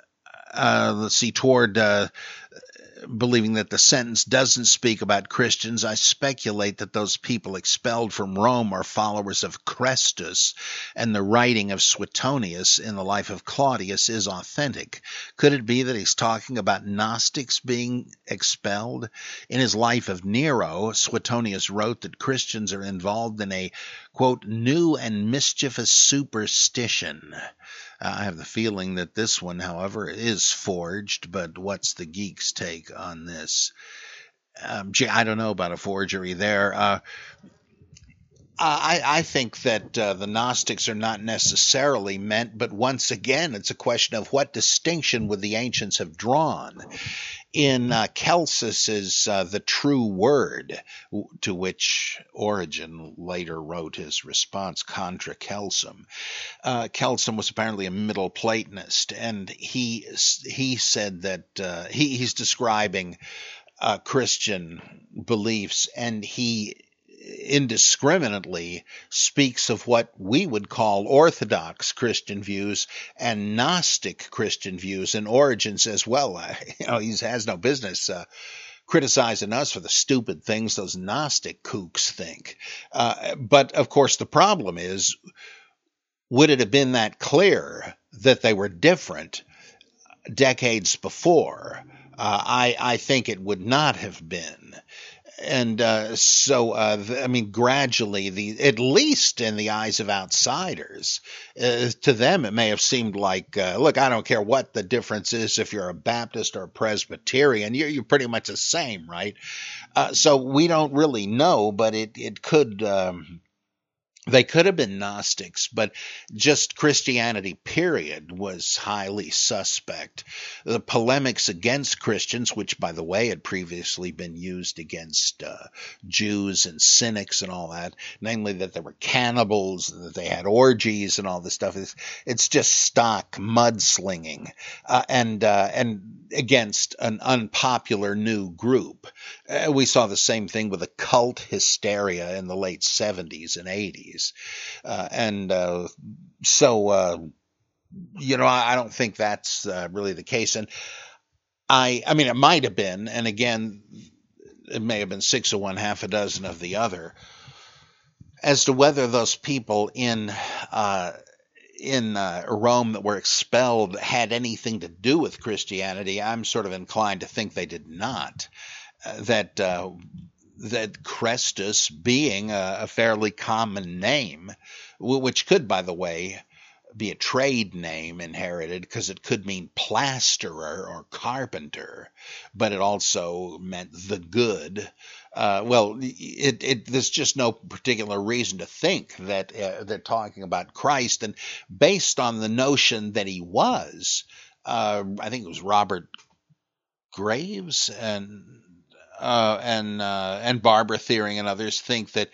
uh let's see, toward uh, believing that the sentence doesn't speak about Christians, I speculate that those people expelled from Rome are followers of Chrestus, and the writing of Suetonius in the life of Claudius is authentic. Could it be that he's talking about Gnostics being expelled? In his life of Nero, Suetonius wrote that Christians are involved in a, quote, new and mischievous superstition. I have the feeling that this one, however, is forged, but what's the geek's take on this? Um, gee, I don't know about a forgery there. Uh, I, I, think that uh, the Gnostics are not necessarily meant, but once again, it's a question of what distinction would the ancients have drawn in uh, Celsus is uh, the true word, to which Origen later wrote his response, Contra Celsum. Uh, was apparently a Middle Platonist, and he he said that uh, he, he's describing uh, Christian beliefs, and he indiscriminately speaks of what we would call Orthodox Christian views and Gnostic Christian views and Origen's as well. you know, he has no business uh, criticizing us for the stupid things those Gnostic kooks think. Uh, but of course, the problem is, would it have been that clear that they were different decades before? Uh, I, I think it would not have been and uh, so uh, I mean, gradually, the at least in the eyes of outsiders, uh, to them it may have seemed like, uh, look, I don't care what the difference is if you're a Baptist or a Presbyterian, you're, you're pretty much the same, right? Uh, so we don't really know, but it it could. Um, they could have been Gnostics, but just Christianity, period, was highly suspect. The polemics against Christians, which, by the way, had previously been used against uh, Jews and cynics and all that, namely that they were cannibals and that they had orgies and all this stuff, it's, it's just stock mudslinging uh, and, uh, and against an unpopular new group. Uh, we saw the same thing with the cult hysteria in the late 70s and 80s. Uh, and uh, so, uh, you know, I, I, don't think that's uh, really the case. And I, I mean, it might have been. And again, it may have been six of one, half a dozen of the other. As to whether those people in uh, in uh, Rome that were expelled had anything to do with Christianity, I'm sort of inclined to think they did not. Uh, that uh, that Crestus being a, a, fairly common name, which could, by the way, be a trade name inherited because it could mean plasterer or carpenter, but it also meant the good. Uh, well, it, it, there's just no particular reason to think that uh, they're talking about Christ, and based on the notion that he was, uh, I think it was Robert Graves and uh, and uh, and Barbara Thiering and others think that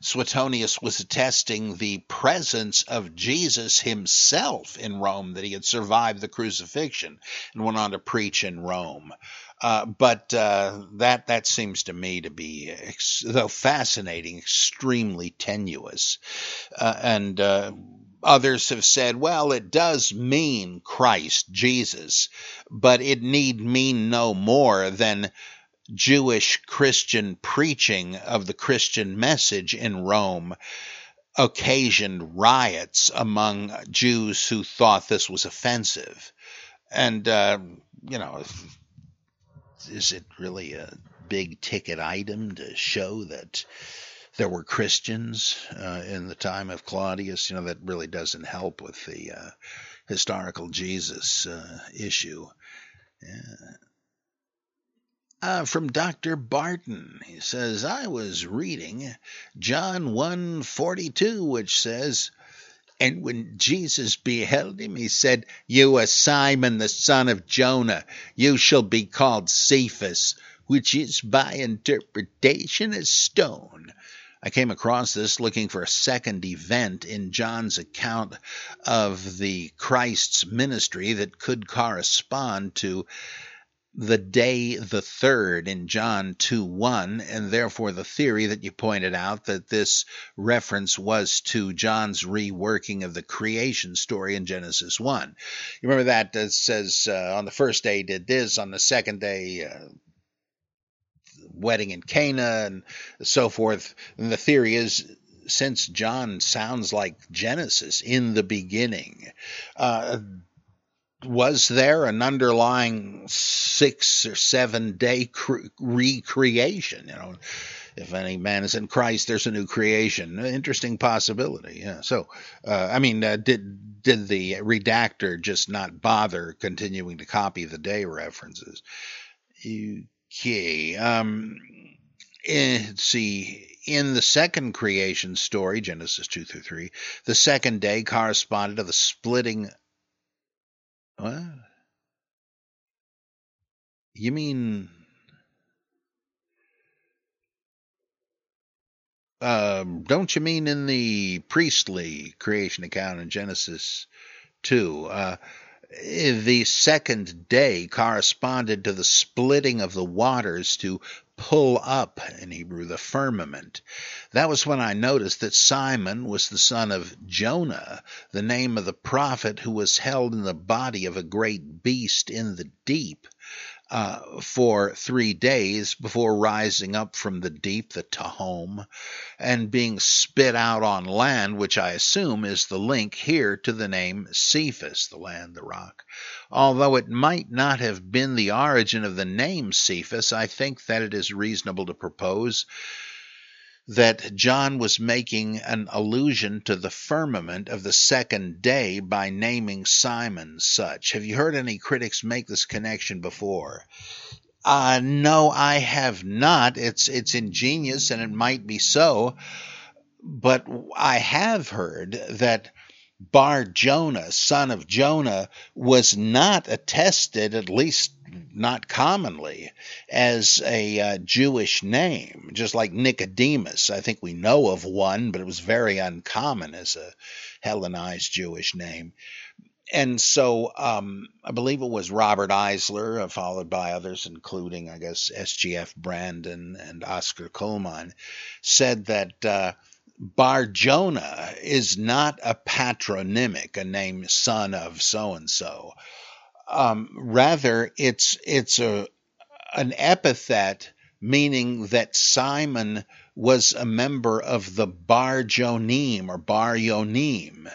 Suetonius was attesting the presence of Jesus himself in Rome, that he had survived the crucifixion and went on to preach in Rome. Uh, but uh, that that seems to me to be, ex- though fascinating, extremely tenuous, uh, and uh, others have said, well, it does mean Christ, Jesus, but it need mean no more than Jewish Christian preaching of the Christian message in Rome occasioned riots among Jews who thought this was offensive. And, uh, you know, is it really a big ticket item to show that there were Christians uh, in the time of Claudius? You know, that really doesn't help with the uh, historical Jesus uh, issue. Yeah. Uh, from Dr. Barton. He says, I was reading John 1:42, which says, And when Jesus beheld him, he said, You are Simon the son of Jonah, you shall be called Cephas, which is by interpretation a stone. I came across this looking for a second event in John's account of the Christ's ministry that could correspond to the day the third in John 2 1, and therefore the theory that you pointed out that this reference was to John's reworking of the creation story in Genesis 1. You remember that it says uh, on the first day did this, on the second day, uh, wedding in Cana, and so forth. And the theory is since John sounds like Genesis in the beginning, uh, was there an underlying six or seven day cre- recreation? You know, if any man is in Christ, there's a new creation. Interesting possibility. Yeah. So, uh, I mean, uh, did did the redactor just not bother continuing to copy the day references? Okay. Um, eh, let's see. In the second creation story, Genesis 2 through 3, the second day corresponded to the splitting what? You mean um, don't you mean in the priestly creation account in Genesis 2? Uh, the second day corresponded to the splitting of the waters to pull up in Hebrew, the firmament. That was when I noticed that Simon was the son of Jonah, the name of the prophet who was held in the body of a great beast in the deep. Uh, for three days before rising up from the deep, the Tehom, and being spit out on land, which I assume is the link here to the name Cephas, the land, the rock. Although it might not have been the origin of the name Cephas, I think that it is reasonable to propose that John was making an allusion to the firmament of the second day by naming Simon such. Have you heard any critics make this connection before? Uh, no, I have not. It's it's ingenious and it might be so, but I have heard that Bar Jonah, son of Jonah, was not attested, at least not commonly, as a uh, Jewish name, just like Nicodemus. I think we know of one, but it was very uncommon as a Hellenized Jewish name. And so um, I believe it was Robert Eisler, uh, followed by others, including, I guess, S.G.F. Brandon and Oscar Cullmann, said that. Uh, Bar Jonah is not a patronymic, a name son of so and so. Rather, it's it's a an epithet meaning that Simon was a member of the Bar Jonim or Bar Yonim,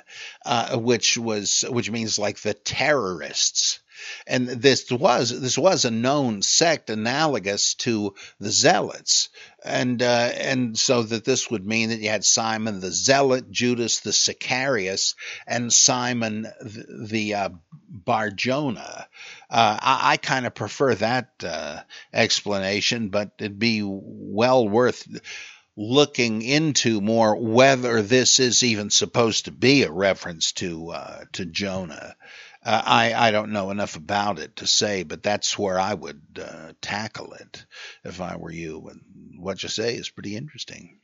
uh, which was which means like the terrorists. And this was this was a known sect analogous to the Zealots, and uh, and so that this would mean that you had Simon the Zealot, Judas the Sicarius, and Simon the, the uh, Barjona. Uh, I, I kind of prefer that uh, explanation, but it'd be well worth looking into more whether this is even supposed to be a reference to uh, to Jonah. Uh, I I don't know enough about it to say, but that's where I would uh, tackle it if I were you. And what you say is pretty interesting.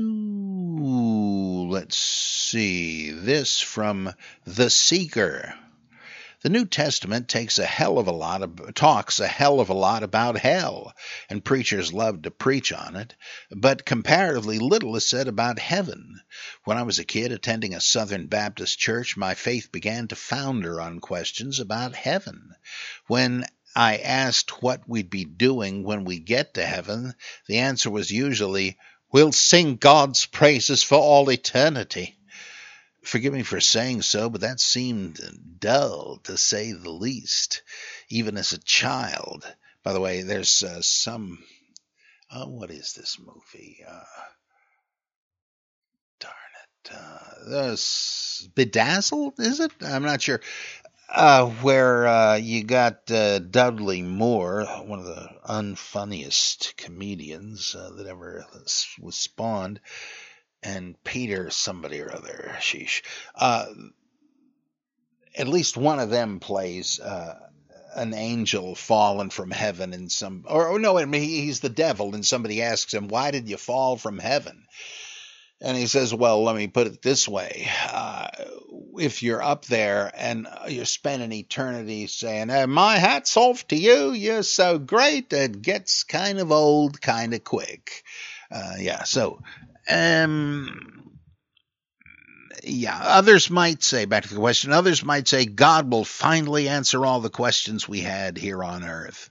Ooh, let's see this from the Seeker. The New Testament takes a hell of a lot of talks a hell of a lot about hell, and preachers love to preach on it, but comparatively little is said about heaven. When I was a kid attending a Southern Baptist church, my faith began to founder on questions about heaven. When I asked what we'd be doing when we get to heaven, the answer was usually, We'll sing God's praises for all eternity. Forgive me for saying so, but that seemed dull to say the least, even as a child. By the way, there's uh, some. Uh, what is this movie? Uh, darn it. Uh, Bedazzled, is it? I'm not sure. Uh, where uh, you got Dudley Moore, one of the unfunniest comedians that ever was spawned, and Peter somebody or other. Sheesh. Uh, at least one of them plays uh, an angel fallen from heaven in some, or, or no, I mean, he's the devil, and somebody asks him, "Why did you fall from heaven?" And he says, Well, let me put it this way. Uh, if you're up there and you're spending eternity saying, hey, My hat's off to you, you're so great, it gets kind of old kind of quick. Uh, yeah, so um, yeah, others might say, back to the question, others might say God will finally answer all the questions we had here on earth.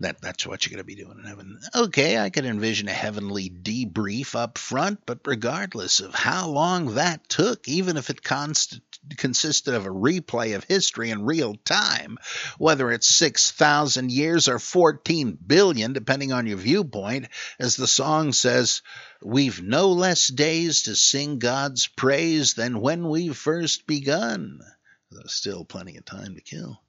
That that's what you're going to be doing in heaven. Okay, I could envision a heavenly debrief up front, but regardless of how long that took, even if it const- consisted of a replay of history in real time, whether it's 6,000 years or 14 billion, depending on your viewpoint, as the song says, we've no less days to sing God's praise than when we first begun. There's still plenty of time to kill.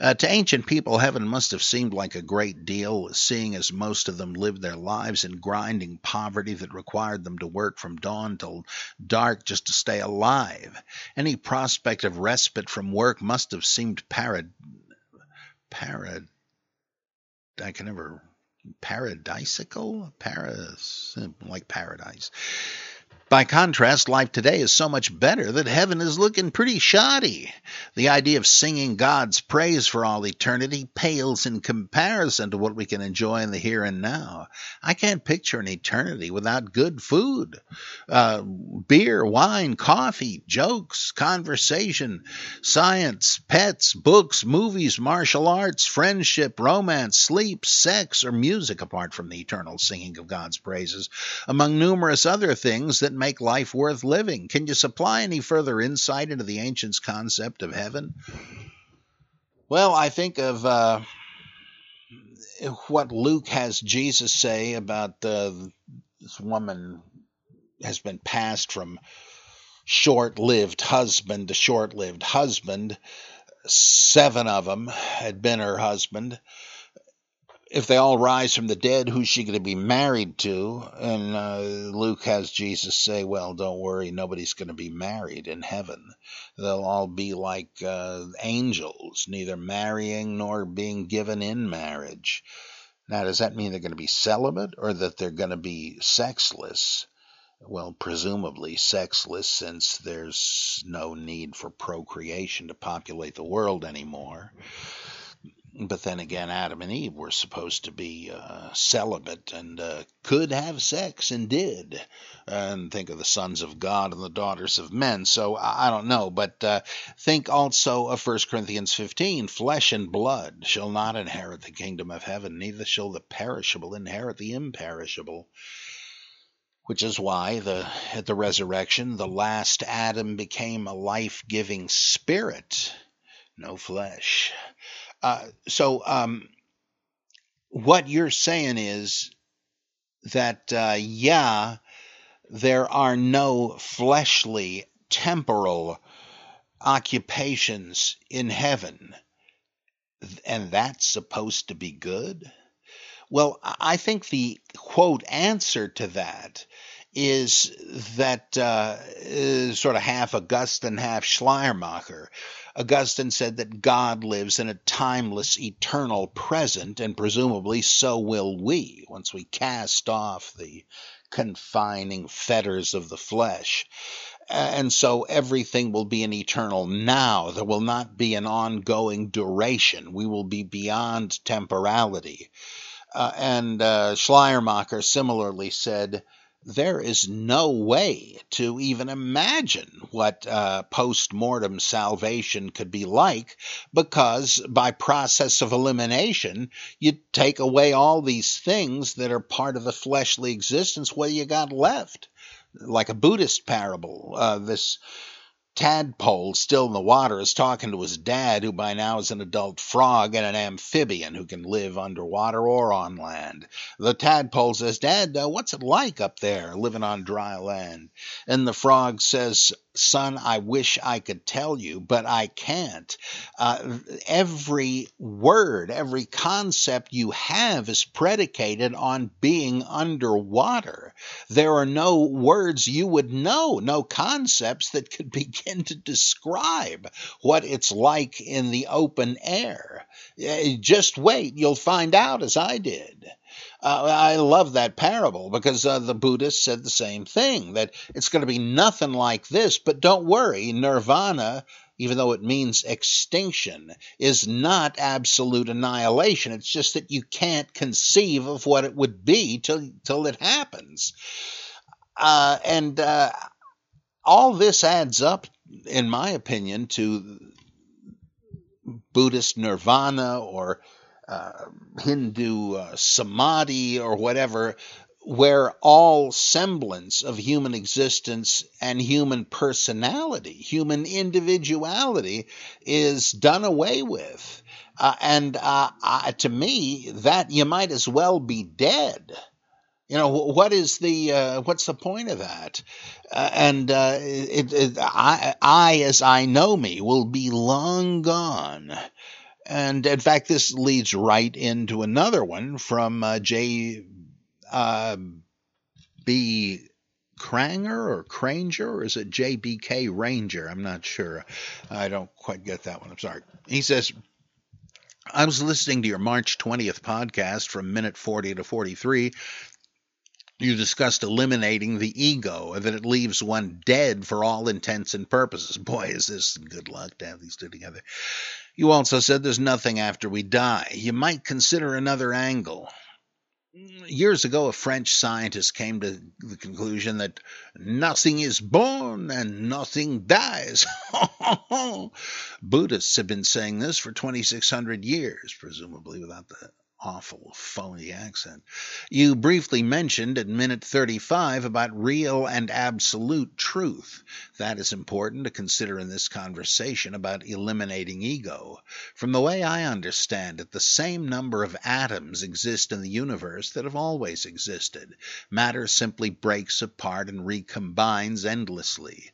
Uh, to ancient people, heaven must have seemed like a great deal, seeing as most of them lived their lives in grinding poverty that required them to work from dawn till dark just to stay alive. Any prospect of respite from work must have seemed parad. parad. I can never. paradisical? Paras. like paradise. By contrast, life today is so much better that heaven is looking pretty shoddy. The idea of singing God's praise for all eternity pales in comparison to what we can enjoy in the here and now. I can't picture an eternity without good food, uh, beer, wine, coffee, jokes, conversation, science, pets, books, movies, martial arts, friendship, romance, sleep, sex, or music, apart from the eternal singing of God's praises, among numerous other things that make life worth living. Can you supply any further insight into the ancients' concept of heaven? Well, I think of uh, what Luke has Jesus say about uh, this woman has been passed from short lived husband to short lived husband. Seven of them had been her husband if they all rise from the dead, who's she going to be married to? And uh, Luke has Jesus say, Well, don't worry, nobody's going to be married in heaven. They'll all be like uh, angels, neither marrying nor being given in marriage. Now, does that mean they're going to be celibate or that they're going to be sexless? Well, presumably sexless, since there's no need for procreation to populate the world anymore. But then again, Adam and Eve were supposed to be uh, celibate and uh, could have sex and did. And think of the sons of God and the daughters of men. So I don't know. But uh, think also of 1 Corinthians 15 flesh and blood shall not inherit the kingdom of heaven, neither shall the perishable inherit the imperishable which is why the at the resurrection the last Adam became a life-giving spirit, no flesh. Uh, so, um, what you're saying is that, uh, yeah, there are no fleshly, temporal occupations in heaven, and that's supposed to be good? Well, I think the quote answer to that is that uh, is sort of half Augustine, half Schleiermacher. Augustine said that God lives in a timeless, eternal present, and presumably so will we once we cast off the confining fetters of the flesh. And so everything will be an eternal now. There will not be an ongoing duration. We will be beyond temporality. Uh, and uh, Schleiermacher similarly said, there is no way to even imagine what uh, post mortem salvation could be like because by process of elimination, you take away all these things that are part of the fleshly existence. What do you got left? Like a Buddhist parable, uh, this tadpole still in the water is talking to his dad, who by now is an adult frog and an amphibian who can live underwater or on land. The tadpole says, Dad, uh, what's it like up there living on dry land? And the frog says, Son, I wish I could tell you, but I can't. Uh, every word, every concept you have is predicated on being underwater. There are no words you would know, no concepts that could begin to describe what it's like in the open air. Uh, just wait, you'll find out as I did. Uh, I love that parable because uh, the Buddhists said the same thing that it's going to be nothing like this, but don't worry, nirvana, even though it means extinction, is not absolute annihilation. It's just that you can't conceive of what it would be till, till it happens. Uh, and uh, all this adds up, in my opinion, to Buddhist nirvana or uh, Hindu uh, samadhi or whatever, where all semblance of human existence and human personality, human individuality is done away with. Uh, and uh, uh, to me, that you might as well be dead. You know what is the uh, what's the point of that? Uh, and uh, it, it, I, I, as I know me, will be long gone. And in fact, this leads right into another one from uh, J. Uh, B. Cranger or Cranger, or is it JBK Ranger? I'm not sure. I don't quite get that one. I'm sorry. He says, I was listening to your March 20th podcast from minute 40 to 43 You discussed eliminating the ego, that it leaves one dead for all intents and purposes. Boy, is this good luck to have these two together. You also said there's nothing after we die. You might consider another angle. Years ago, a French scientist came to the conclusion that nothing is born and nothing dies. Buddhists have been saying this for 2,600 years, presumably without the awful phony accent. You briefly mentioned at minute 35 about real and absolute truth. That is important to consider in this conversation about eliminating ego. From the way I understand it, the same number of atoms exist in the universe that have always existed. Matter simply breaks apart and recombines endlessly.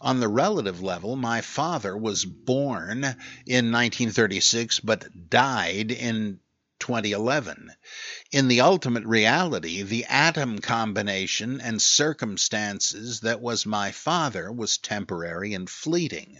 On the relative level, my father was born in 1936 but died in 2011. In the ultimate reality, the atom combination and circumstances that was my father was temporary and fleeting.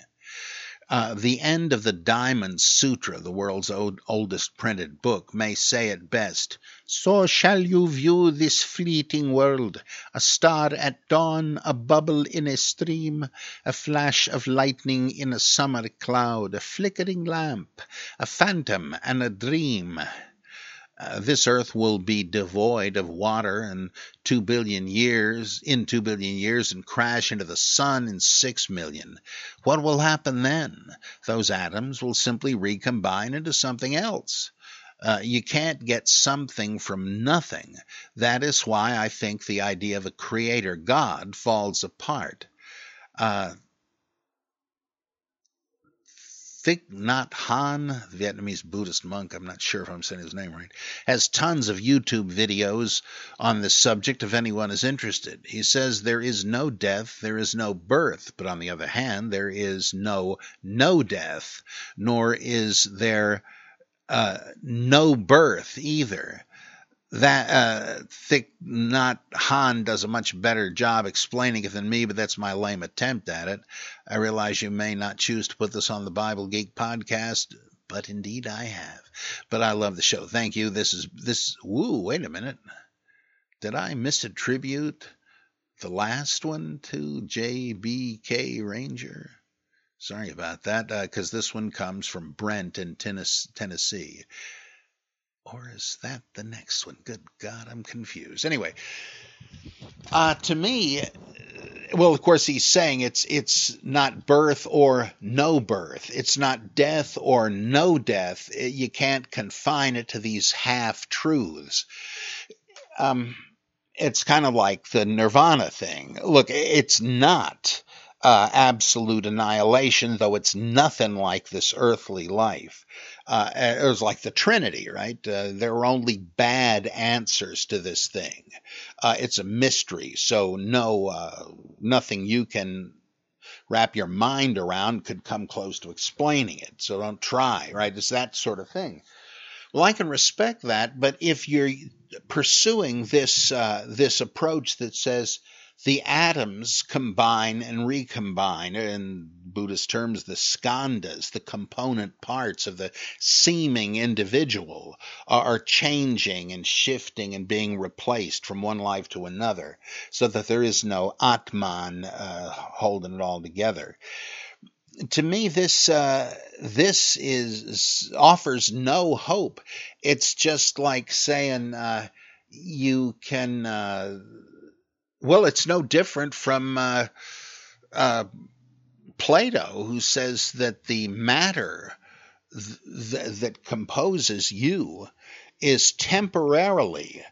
Uh, the end of the Diamond Sutra, the world's old, oldest printed book, may say it best So shall you view this fleeting world, a star at dawn, a bubble in a stream, a flash of lightning in a summer cloud, a flickering lamp, a phantom and a dream. Uh, this earth will be devoid of water in two billion years, in two billion years, and crash into the sun in six million. What will happen then? Those atoms will simply recombine into something else. Uh, you can't get something from nothing. That is why I think the idea of a creator God falls apart. Uh, Thich Nhat Hanh, Vietnamese Buddhist monk, I'm not sure if I'm saying his name right, has tons of YouTube videos on this subject if anyone is interested. He says there is no death, there is no birth, but on the other hand, there is no no death, nor is there uh, no birth either that uh, Thich Nhat Hanh does a much better job explaining it than me, but that's my lame attempt at it. I realize you may not choose to put this on the Bible Geek podcast, but indeed I have. But I love the show. Thank you. This is this. Woo! Wait a minute. Did I misattribute the last one to JBK Ranger? Sorry about that, because uh, this one comes from Brent in Tennessee. Or is that the next one? Good God, I'm confused. Anyway, uh, to me, well, of course, he's saying it's it's not birth or no birth. It's not death or no death. You can't confine it to these half truths. Um, it's kind of like the nirvana thing. Look, it's not uh, absolute annihilation, though it's nothing like this earthly life uh, it was like the Trinity, right? Uh, there are only bad answers to this thing. Uh, it's a mystery, so no, uh, nothing you can wrap your mind around could come close to explaining it. So don't try, right? It's that sort of thing. Well, I can respect that, but if you're pursuing this uh, this approach that says the atoms combine and recombine in Buddhist terms, the skandhas, the component parts of the seeming individual, are changing and shifting and being replaced from one life to another, so that there is no Atman uh, holding it all together. To me, this uh, this is offers no hope. It's just like saying uh, you can uh, well, it's no different from uh, uh, Plato, who says that the matter th- that composes you is temporarily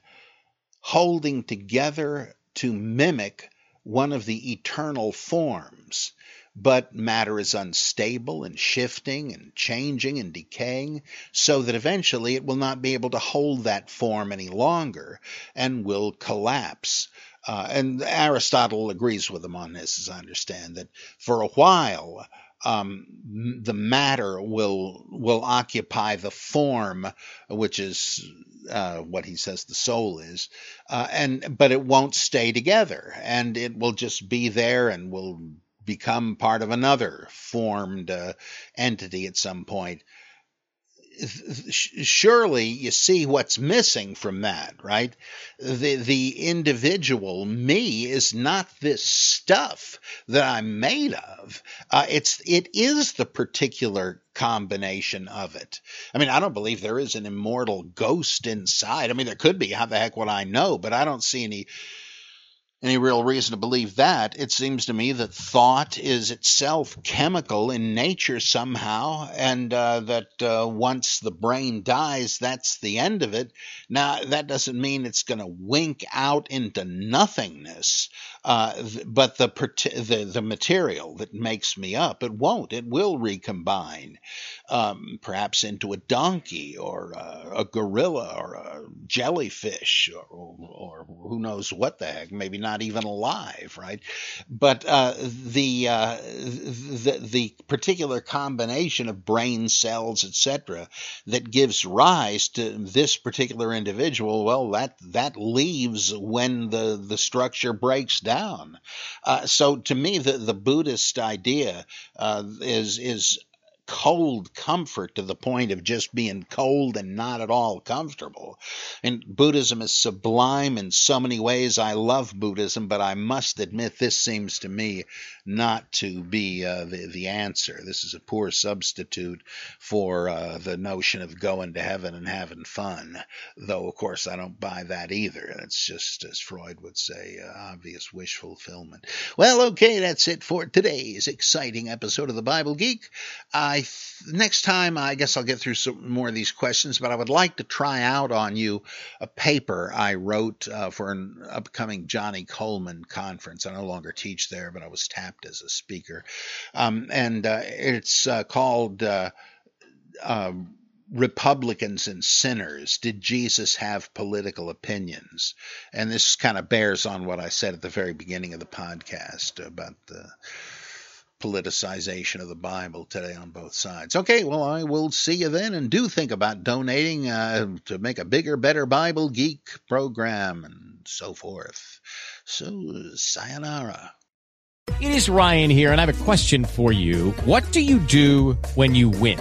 holding together to mimic one of the eternal forms. But matter is unstable and shifting and changing and decaying, so that eventually it will not be able to hold that form any longer and will collapse. Uh, and Aristotle agrees with him on this, as I understand, that for a while um, the matter will will occupy the form, which is uh, what he says the soul is, uh, and but it won't stay together, and it will just be there and will become part of another formed uh, entity at some point surely you see what's missing from that, right? The the individual me is not this stuff that I'm made of. Uh, it's it is the particular combination of it. I mean, I don't believe there is an immortal ghost inside. I mean, there could be. How the heck would I know? But I don't see any any real reason to believe that. It seems to me that thought is itself chemical in nature somehow, and uh, that uh, once the brain dies, that's the end of it. Now, that doesn't mean it's going to wink out into nothingness, uh, but the, the, the material that makes me up, it won't. It will recombine, um, perhaps into a donkey or a, a gorilla or a jellyfish or, or, or who knows what the heck, maybe not not even alive, right? But uh, the, uh, the the particular combination of brain cells, etc., that gives rise to this particular individual, well, that that leaves when the the structure breaks down. Uh, so to me, the the Buddhist idea uh, is is cold comfort to the point of just being cold and not at all comfortable. And Buddhism is sublime in so many ways. I love Buddhism, but I must admit this seems to me not to be uh, the, the answer. This is a poor substitute for uh, the notion of going to heaven and having fun, though, of course, I don't buy that either. It's just, as Freud would say, uh, obvious wish fulfillment. Well, okay, that's it for today's exciting episode of the Bible Geek. I next time I guess I'll get through some more of these questions, but I would like to try out on you a paper I wrote uh, for an upcoming Johnnie Colemon conference. I no longer teach there, but I was tapped as a speaker, um, and uh, it's uh, called. Uh, um, Republicans and sinners. Did Jesus have political opinions? And this kind of bears on what I said at the very beginning of the podcast about the politicization of the Bible today on both sides. Okay, well, I will see you then, and do think about donating uh, to make a bigger, better Bible geek program and so forth. So, sayonara. It is Ryan here, and I have a question for you. What do you do when you win?